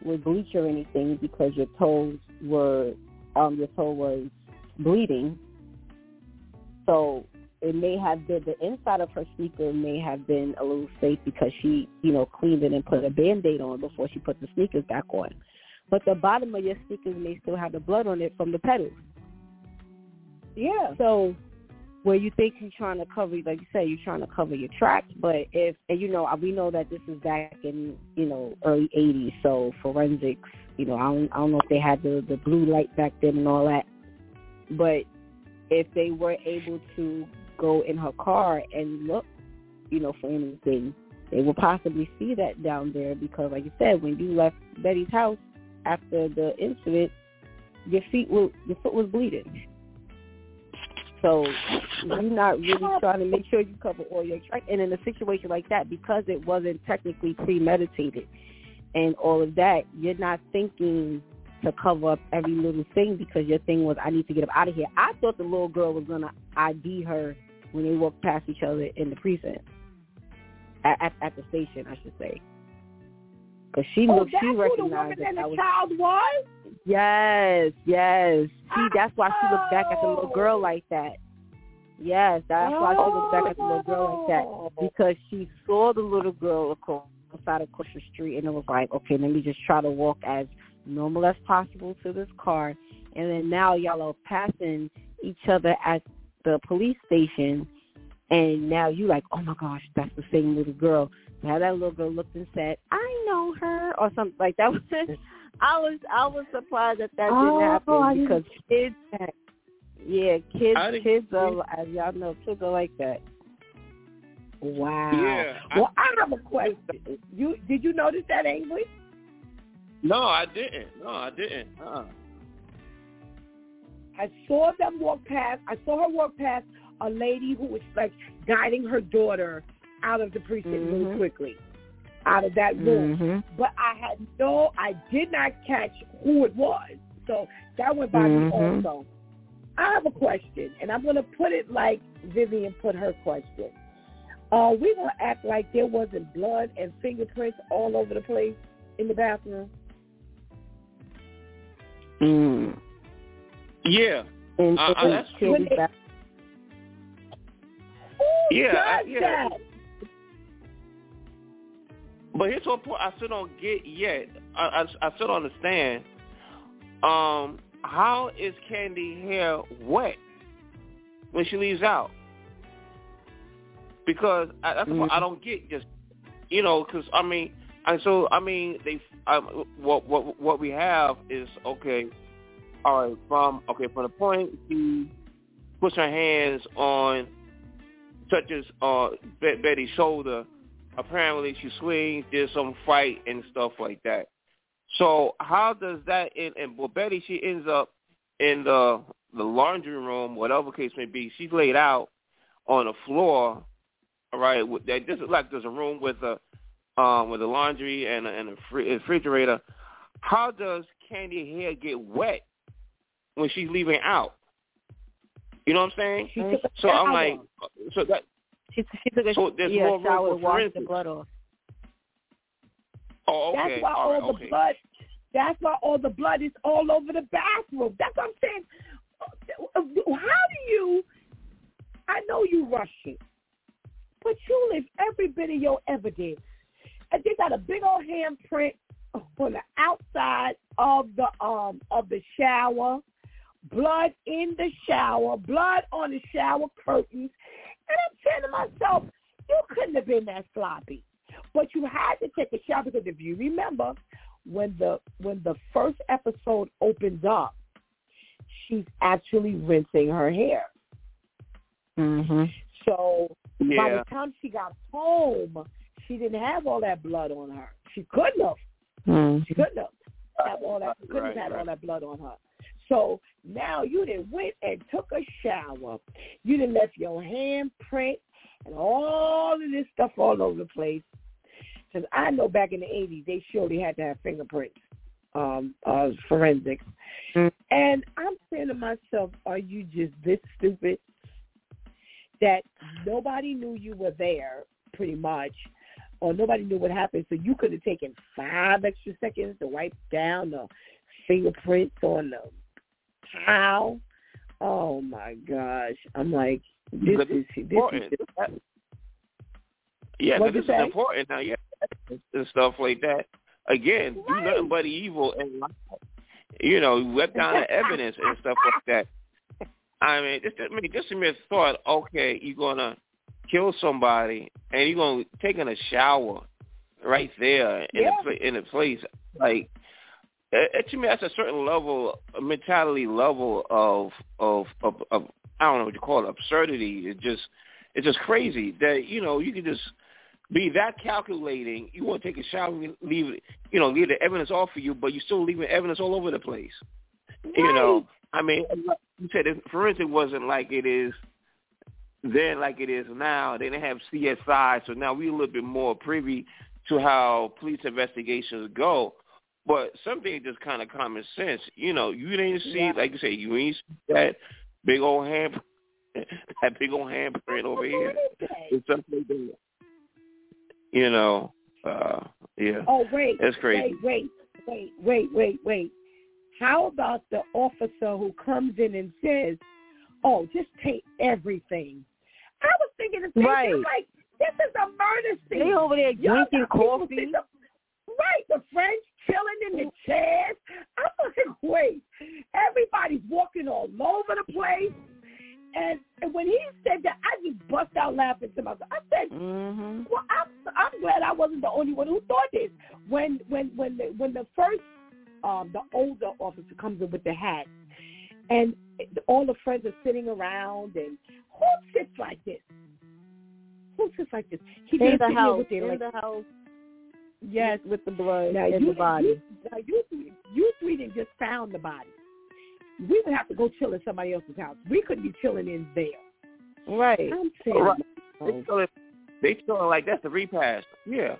with bleach or anything because your toes were um your toe was bleeding. So it may have been the inside of her sneaker may have been a little safe because she, you know, cleaned it and put a band aid on before she put the sneakers back on. But the bottom of your sneakers may still have the blood on it from the pedals. Yeah. So where you think you're trying to cover, like you said, you're trying to cover your tracks. But if and you know, we know that this is back in you know early '80s, so forensics. You know, I don't, I don't know if they had the the blue light back then and all that. But if they were able to go in her car and look, you know, for anything, they will possibly see that down there because, like you said, when you left Betty's house after the incident, your feet were your foot was bleeding. So you're not really trying to make sure you cover all your tracks. And in a situation like that, because it wasn't technically premeditated and all of that, you're not thinking to cover up every little thing because your thing was, I need to get up out of here. I thought the little girl was going to ID her when they walked past each other in the precinct. At, at, at the station, I should say. Because she oh, looked, she who the recognized woman that and the was child was. Yes, yes. See, that's why she looked back at the little girl oh. like that. Yes, that's why she looked back at the little girl like that oh. because she saw the little girl across side across the street, and it was like, okay, let me just try to walk as normal as possible to this car, and then now y'all are passing each other at the police station, and now you like, oh my gosh, that's the same little girl. Now that little girl looked and said, I know her, or something like that. Was I was I was surprised that that Oh, didn't happen I because kids, yeah, kids, kids are as y'all know, kids are like that. Wow. Yeah, Well, I, have a question. You did you notice that, Ainsley? No, I didn't. No, I didn't. Uh-uh. I saw them walk past. I saw her walk past a lady who was like guiding her daughter out of the precinct really Mhm. quickly, out of that room. Mhm. But I had no, I did not catch who it was. So that went by Mhm. me also. I have a question, and I'm going to put it like Vivian put her question. Are we going to act like there wasn't blood and fingerprints all over the place in the bathroom? Mm. Yeah. And, Uh, uh, and that's kids true. back- Who Yeah, I- yeah. that? But here's one point I still don't get yet. I, I, I still don't understand. Um, how is Candy hair wet when she leaves out? Because I, that's what I don't get. Just you know, because I mean, and so I mean, they um, what what what we have is okay. All right, from okay from the point she puts her hands on touches uh Betty's shoulder apparently she swings, did some fight and stuff like that. So how does that end? And well, Betty she ends up in the the laundry room, whatever case may be. She's laid out on the floor. All right, that this is like there's a room with a um, with a laundry and and the refrigerator, how does Candy hair get wet when she's leaving out? You know what I'm saying? so I'm like, so that she, she took a so there's yeah, more shower room to for wash the blood off. Oh, okay. That's why all all right, the okay. blood. That's why all the blood is all over the bathroom. That's what I'm saying. How do you? I know you rush it, but you leave every bit of your evidence. And they got a big old handprint on the outside of the um of the shower, blood in the shower, blood on the shower curtains, and I'm saying to myself, you couldn't have been that sloppy. But you had to take a shower because if you remember, when the when the first episode opens up, she's actually rinsing her hair. Mm-hmm. So by the time she got home, she didn't have all that blood on her. She couldn't have. Mm-hmm. She couldn't have have all that. Couldn't Right, have had all right. that blood on her. So now you didn't went and took a shower. You didn't left your handprint and all of this stuff all over the place. Because I know back in the '80s they surely had to have fingerprints, um, uh, forensics. And I'm saying to myself, are you just this stupid that nobody knew you were there, pretty much, or nobody knew what happened, so you could have taken five extra seconds to wipe down the fingerprints on the towel? Oh my gosh! I'm like, this But is this is important. Yeah, because you this is important now. Yeah, and stuff like that. Again, do nothing but evil and you know, wet down the evidence and stuff like that. I mean, just I mean, just a mere thought. Okay, you're gonna kill somebody and you're gonna taking a shower right there in Yeah. a in a place like. It, to me, that's a certain level, a mentality level of, of of of I don't know what you call it, absurdity. It just it's just crazy that you know you can just be that calculating. You want to take a shower, leave you know leave the evidence off for you, but you're still leaving evidence all over the place. You know, I mean, you said forensic wasn't like it is then, like it is now. They didn't have CSI, so now we're a little bit more privy to how police investigations go. But something just kind of common sense. You know, you didn't see, Yeah. like you say, you ain't see that big old hand, that big old handprint over here. It's something like that. You know, uh, yeah. Oh wait, That's crazy. Wait, wait, wait, wait, wait, wait. How about the officer who comes in and says, "Oh, just take everything"? I was thinking the same thing. Like, this is a murder scene. They over there Y'all drinking coffee. sitting up- Right, the French chilling in the chairs. I'm like, wait, everybody's walking all over the place. And, and when he said that, I just bust out laughing to myself. I said, Mm-hmm. well, I'm, I'm glad I wasn't the only one who thought this. When when when the, when the first um, the older officer comes in with the hat, and all the friends are sitting around, and who sits like this? Who sits like this? He In the house, with their, in like, the house yes, with the blood now and you, the body. You, now you, you three didn't just found the body. We would have to go chill in somebody else's house. We couldn't be chilling in there. Right. I'm saying, Right. They feeling, they feeling like that's the repast. Yeah.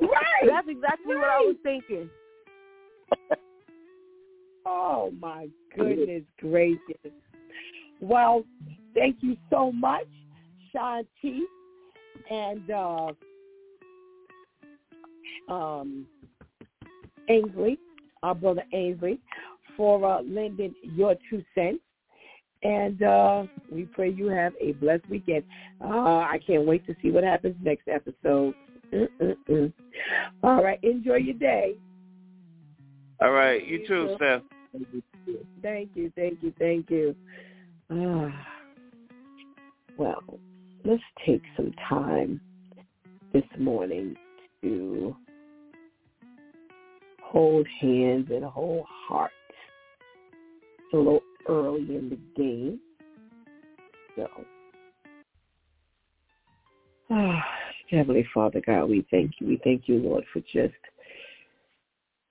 right? That's exactly what I was thinking. Oh my goodness gracious. Well, thank you so much, Shanti and uh um Ainsley, our brother Ainsley, for uh, lending your two cents. And uh we pray you have a blessed weekend. Uh I can't wait to see what happens next episode. Mm-mm-mm. All right, enjoy your day. All right. You too, Steph. Thank you, thank you, thank you. Ah, well, let's take some time this morning to hold hands and hold hearts. It's a little early in the game, so. Ah, Heavenly Father God, we thank you. We thank you, Lord, for just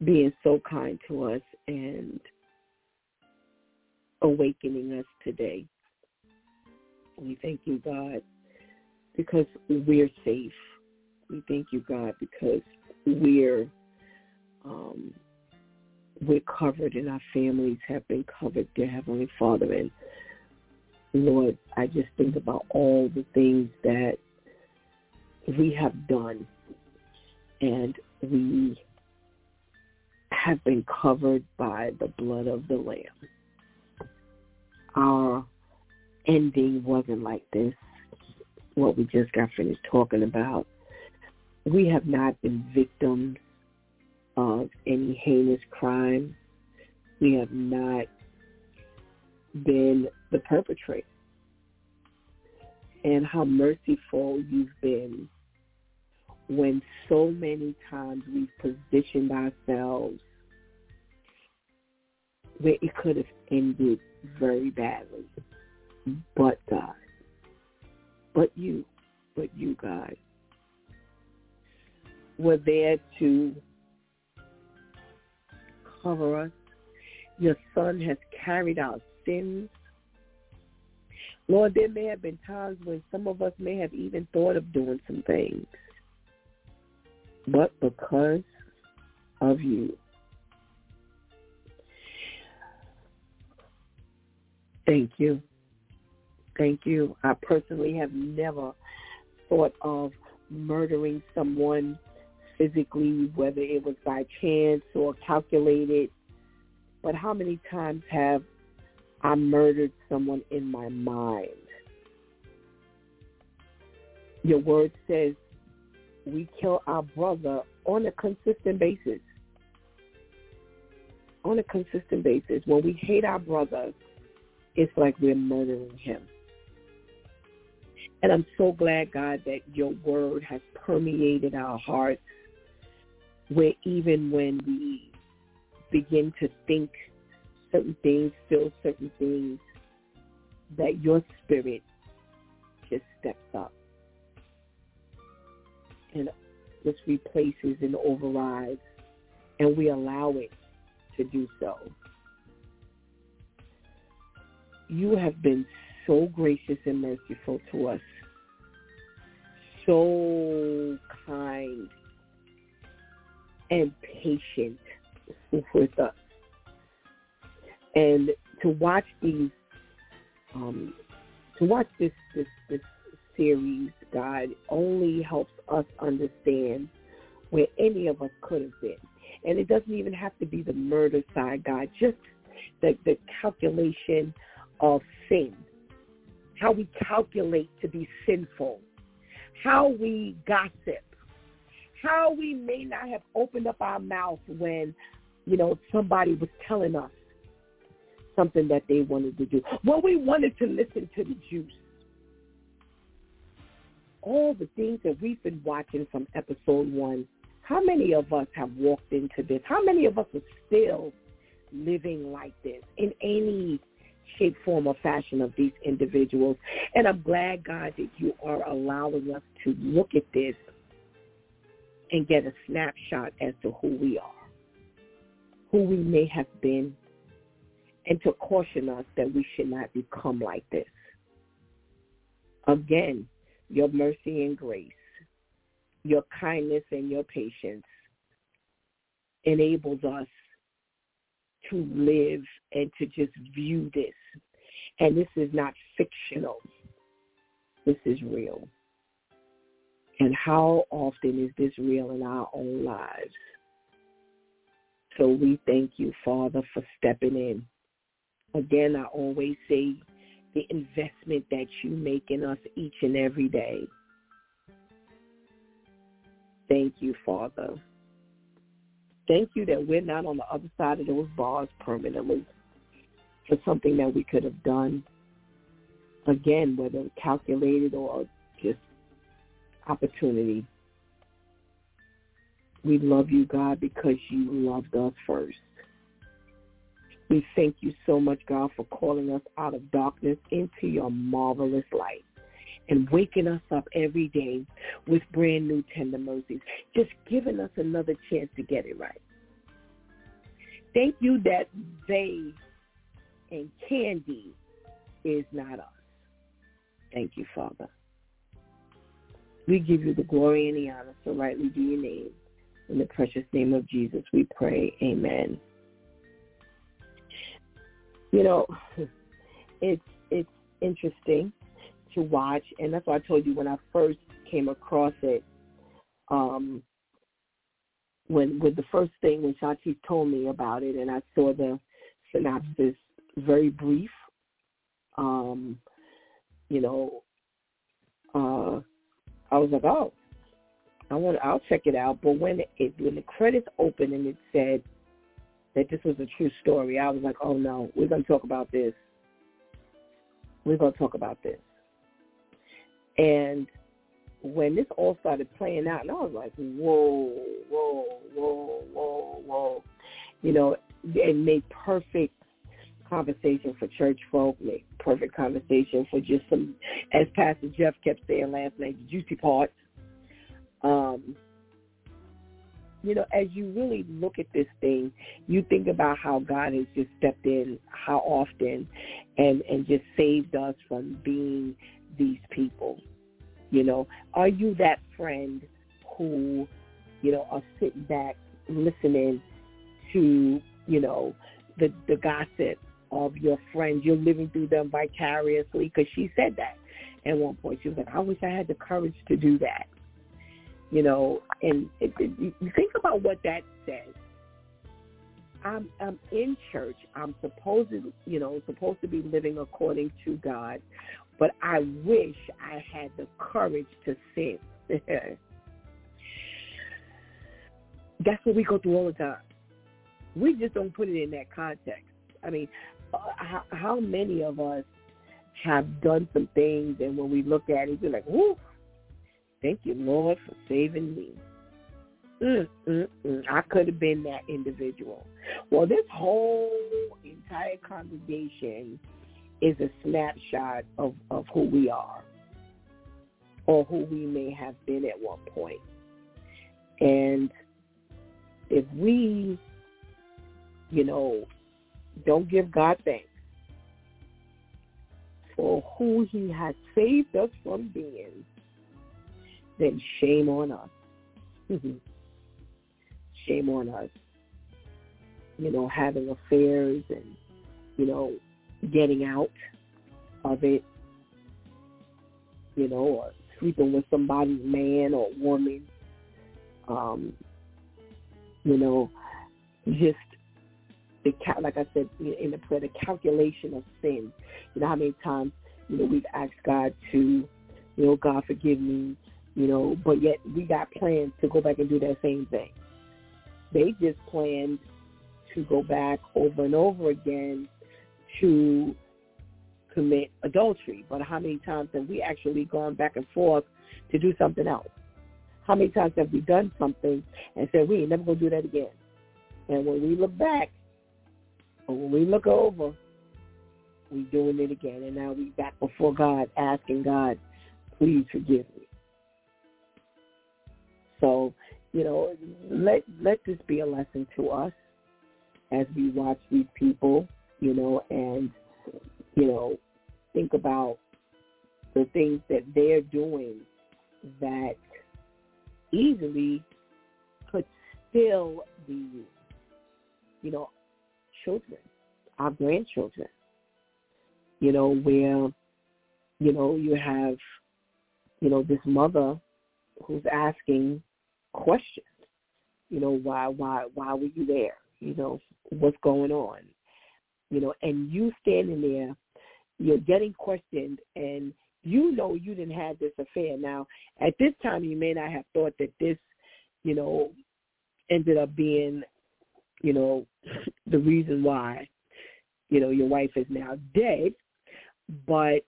being so kind to us and awakening us today. We thank you, God, because we're safe. We thank you, God, because we're um, we're covered and our families have been covered, dear Heavenly Father. And Lord, I just think about all the things that we have done and we have been covered by the blood of the Lamb. Our ending wasn't like this, what we just got finished talking about. We have not been victims of any heinous crime. We have not been the perpetrator. And how merciful you've been when so many times we've positioned ourselves where it could have ended very badly. But God, but you, but you, God, were there to cover us. Your son has carried our sins. Lord, there may have been times when some of us may have even thought of doing some things. But because of you, thank you. Thank you. I personally have never thought of murdering someone physically, whether it was by chance or calculated. But how many times have I murdered someone in my mind? Your word says we kill our brother on a consistent basis. On a consistent basis. When we hate our brother, it's like we're murdering him. And I'm so glad, God, that your word has permeated our hearts where even when we begin to think certain things, feel certain things, that your spirit just steps up and just replaces and overrides, and we allow it to do so. You have been so gracious and merciful to us, so kind and patient with us. And to watch these, um, to watch this, this, this series, God, only helps us understand where any of us could have been. And it doesn't even have to be the murder side, God, just the, the calculation of sin, how we calculate to be sinful, how we gossip, how we may not have opened up our mouth when, you know, somebody was telling us something that they wanted to do. Well, we wanted to listen to the juice. All the things that we've been watching from episode one, how many of us have walked into this? How many of us are still living like this in any shape, form, or fashion of these individuals? And I'm glad, God, that you are allowing us to look at this and get a snapshot as to who we are, who we may have been, and to caution us that we should not become like this. Again, your mercy and grace, your kindness and your patience enables us to live and to just view this. And this is not fictional. This is real. And how often is this real in our own lives? So we thank you, Father, for stepping in. Again, I always say the investment that you make in us each and every day. Thank you, Father. Thank you that we're not on the other side of those bars permanently for something that we could have done. Again, whether calculated or opportunity. We love you, God, because you loved us first. We thank you so much, God, for calling us out of darkness into your marvelous light and waking us up every day with brand new tender mercies, just giving us another chance to get it right. Thank you that they and Candy is not us. Thank you, Father. We give you the glory and the honor, so rightly do your name. In the precious name of Jesus, we pray. Amen. You know, it's it's interesting to watch, and that's why I told you when I first came across it. Um, when with the first thing when Shati told me about it, and I saw the synopsis, very brief. Um, you know, uh, I was like, oh, I want, I'll check it out. But when it when the credits opened and it said that this was a true story, I was like, oh no, we're gonna talk about this. We're gonna talk about this. And when this all started playing out, and I was like, whoa, whoa, whoa, whoa, whoa. You know, it made perfect conversation for church folk, made perfect conversation for just some, as Pastor Jeff kept saying last night, the juicy parts. Um, you know, as you really look at this thing, you think about how God has just stepped in, how often, and and just saved us from being these people. You know, are you that friend who, you know, are sitting back listening to, you know, the the gossip of your friends? You're living through them vicariously because she said that at one point. She was like, "I wish I had the courage to do that." You know, and it, it, you think about what that says. I'm I'm in church. I'm supposed to, you know, supposed to be living according to God, but I wish I had the courage to sin. That's what we go through all the time. We just don't put it in that context. I mean, how, how many of us have done some things, and when we look at it, we're like, "Whoo, thank you, Lord, for saving me." Mm, mm, mm. I could have been that individual. Well, this whole entire congregation is a snapshot of, of who we are or who we may have been at one point. And if we, you know, don't give God thanks for who he has saved us from being, then shame on us. shame on us. You know, having affairs and, you know, getting out of it, you know, or sleeping with somebody's man or woman, um, you know, just the like I said in the prayer, the calculation of sin. You know how many times you know we've asked God to, you know, God forgive me, you know, but yet we got plans to go back and do that same thing. They just planned to go back over and over again to commit adultery. But how many times have we actually gone back and forth to do something else? How many times have we done something and said, we ain't never to do that again? And when we look back, or when we look over, we're doing it again. And now we back before God asking God, please forgive me. So, you know, let let this be a lesson to us as we watch these people you know, and, you know, think about the things that they're doing that easily could still be, you know, children, our grandchildren, you know, where, you know, you have, you know, this mother who's asking questions, you know, why, why, why were you there? You know, what's going on? you know, and you standing there, you're getting questioned, and you know you didn't have this affair. Now, at this time, you may not have thought that this, you know, ended up being, you know, the reason why, you know, your wife is now dead. But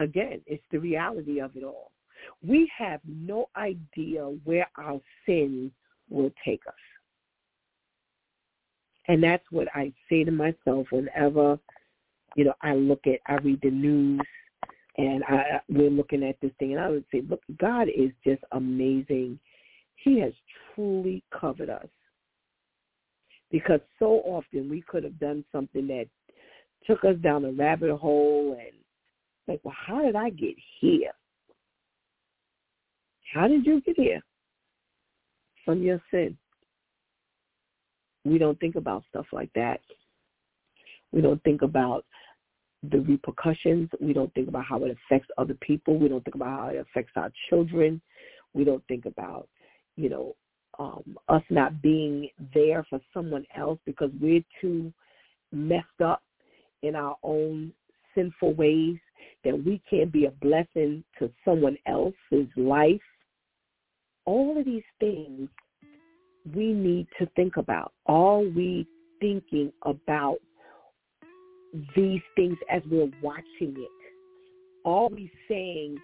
again, it's the reality of it all. We have no idea where our sin will take us. And that's what I say to myself whenever, you know, I look at, I read the news and I, we're looking at this thing and I would say, look, God is just amazing. He has truly covered us. Because so often we could have done something that took us down a rabbit hole and like, well, how did I get here? How did you get here? From your sin. We don't think about stuff like that. We don't think about the repercussions. We don't think about how it affects other people. We don't think about how it affects our children. We don't think about, you know, um, us not being there for someone else because we're too messed up in our own sinful ways that we can't be a blessing to someone else's life. All of these things we need to think about. Are we thinking about these things as we're watching it? Are we saying,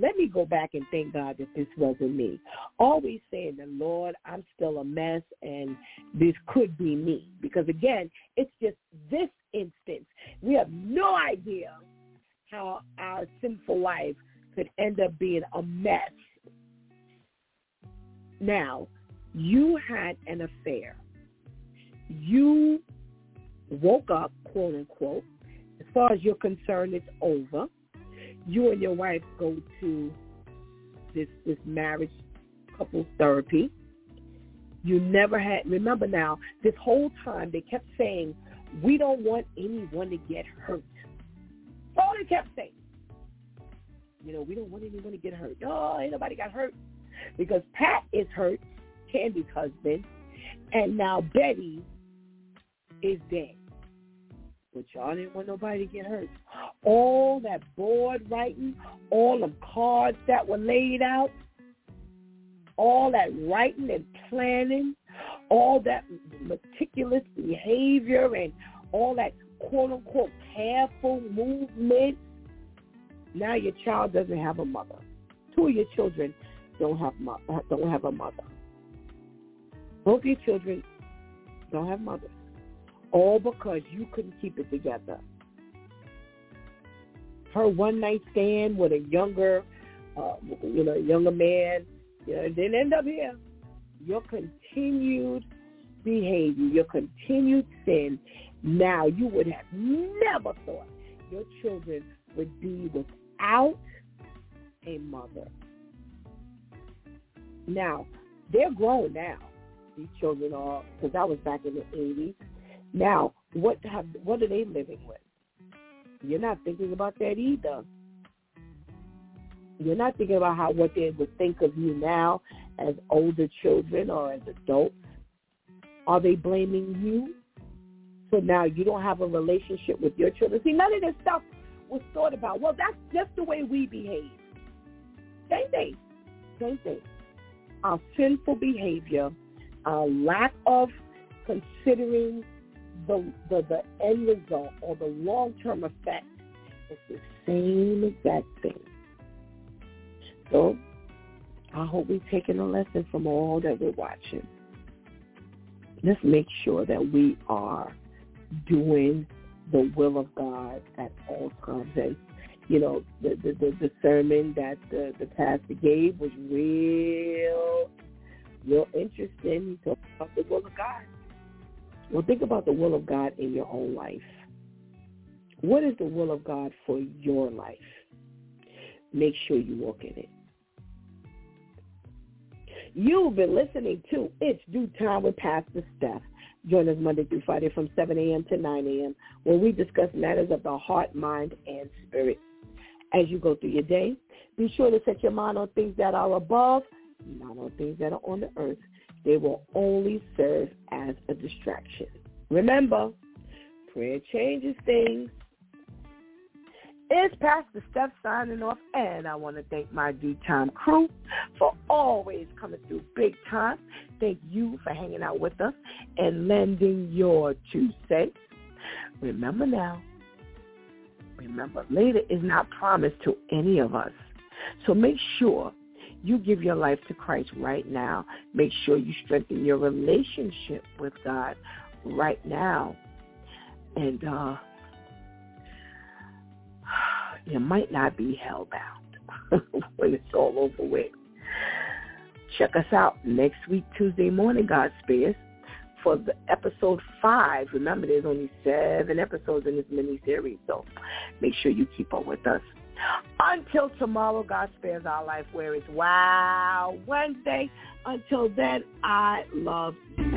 let me go back and thank God that this wasn't me? Always saying that, Lord, I'm still a mess and this could be me? Because again, it's just this instance. We have no idea how our sinful life could end up being a mess. Now, you had an affair. You woke up, quote unquote. As far as you're concerned, it's over. You and your wife go to this this marriage couple therapy. You never had remember now, this whole time they kept saying, We don't want anyone to get hurt. All they kept saying. You know, we don't want anyone to get hurt. No, ain't nobody got hurt. Because Pat is hurt, Candy's husband, and now Betty is dead. But y'all didn't want nobody to get hurt. All that board writing, all the cards that were laid out, all that writing and planning, all that meticulous behavior and all that quote unquote careful movement. Now your child doesn't have a mother. Two of your children don't have mo- don't have a mother. Both your children don't have mothers all because you couldn't keep it together. Her one night stand with a younger, uh, you know, younger man, you know, didn't end up here. Your continued behavior, your continued sin. Now you would have never thought your children would be without a mother. Now they're grown now. These children are because I was back in the '80s now, what have what are they living with? You're not thinking about that either. You're not thinking about how what they would think of you now as older children or as adults. Are they blaming you? So now you don't have a relationship with your children. See, none of this stuff was thought about. Well, that's just the way we behave. Same thing. Same thing. Our sinful behavior, our lack of considering the, the, the end result or the long-term effect is the same exact thing. So I hope we've taken a lesson from all that we're watching. Let's make sure that we are doing the will of God at all times. And, you know, the, the, the, the sermon that the, the pastor gave was real, real interesting. He talked about the will of God. Well, think about the will of God in your own life. What is the will of God for your life? Make sure you walk in it. You've been listening to It's DEW Time with Pastor Steph. Join us Monday through Friday from 7 a.m. to 9 a.m. where we discuss matters of the heart, mind, and spirit. As you go through your day, be sure to set your mind on things that are above, not on things that are on the earth. They will only serve as a distraction. Remember, prayer changes things. It's Pastor Steph signing off, and I want to thank my DEW Time crew for always coming through big time. Thank you for hanging out with us and lending your two cents. Remember now, remember, later is not promised to any of us. So make sure you give your life to Christ right now. Make sure you strengthen your relationship with God right now. And uh, you might not be hellbound when it's all over with. Check us out next week, Tuesday morning, God spares, for the episode five. Remember, there's only seven episodes in this mini-series, so make sure you keep up with us. Until tomorrow, God spares our life where it's Wow Wednesday. Until then, I love you.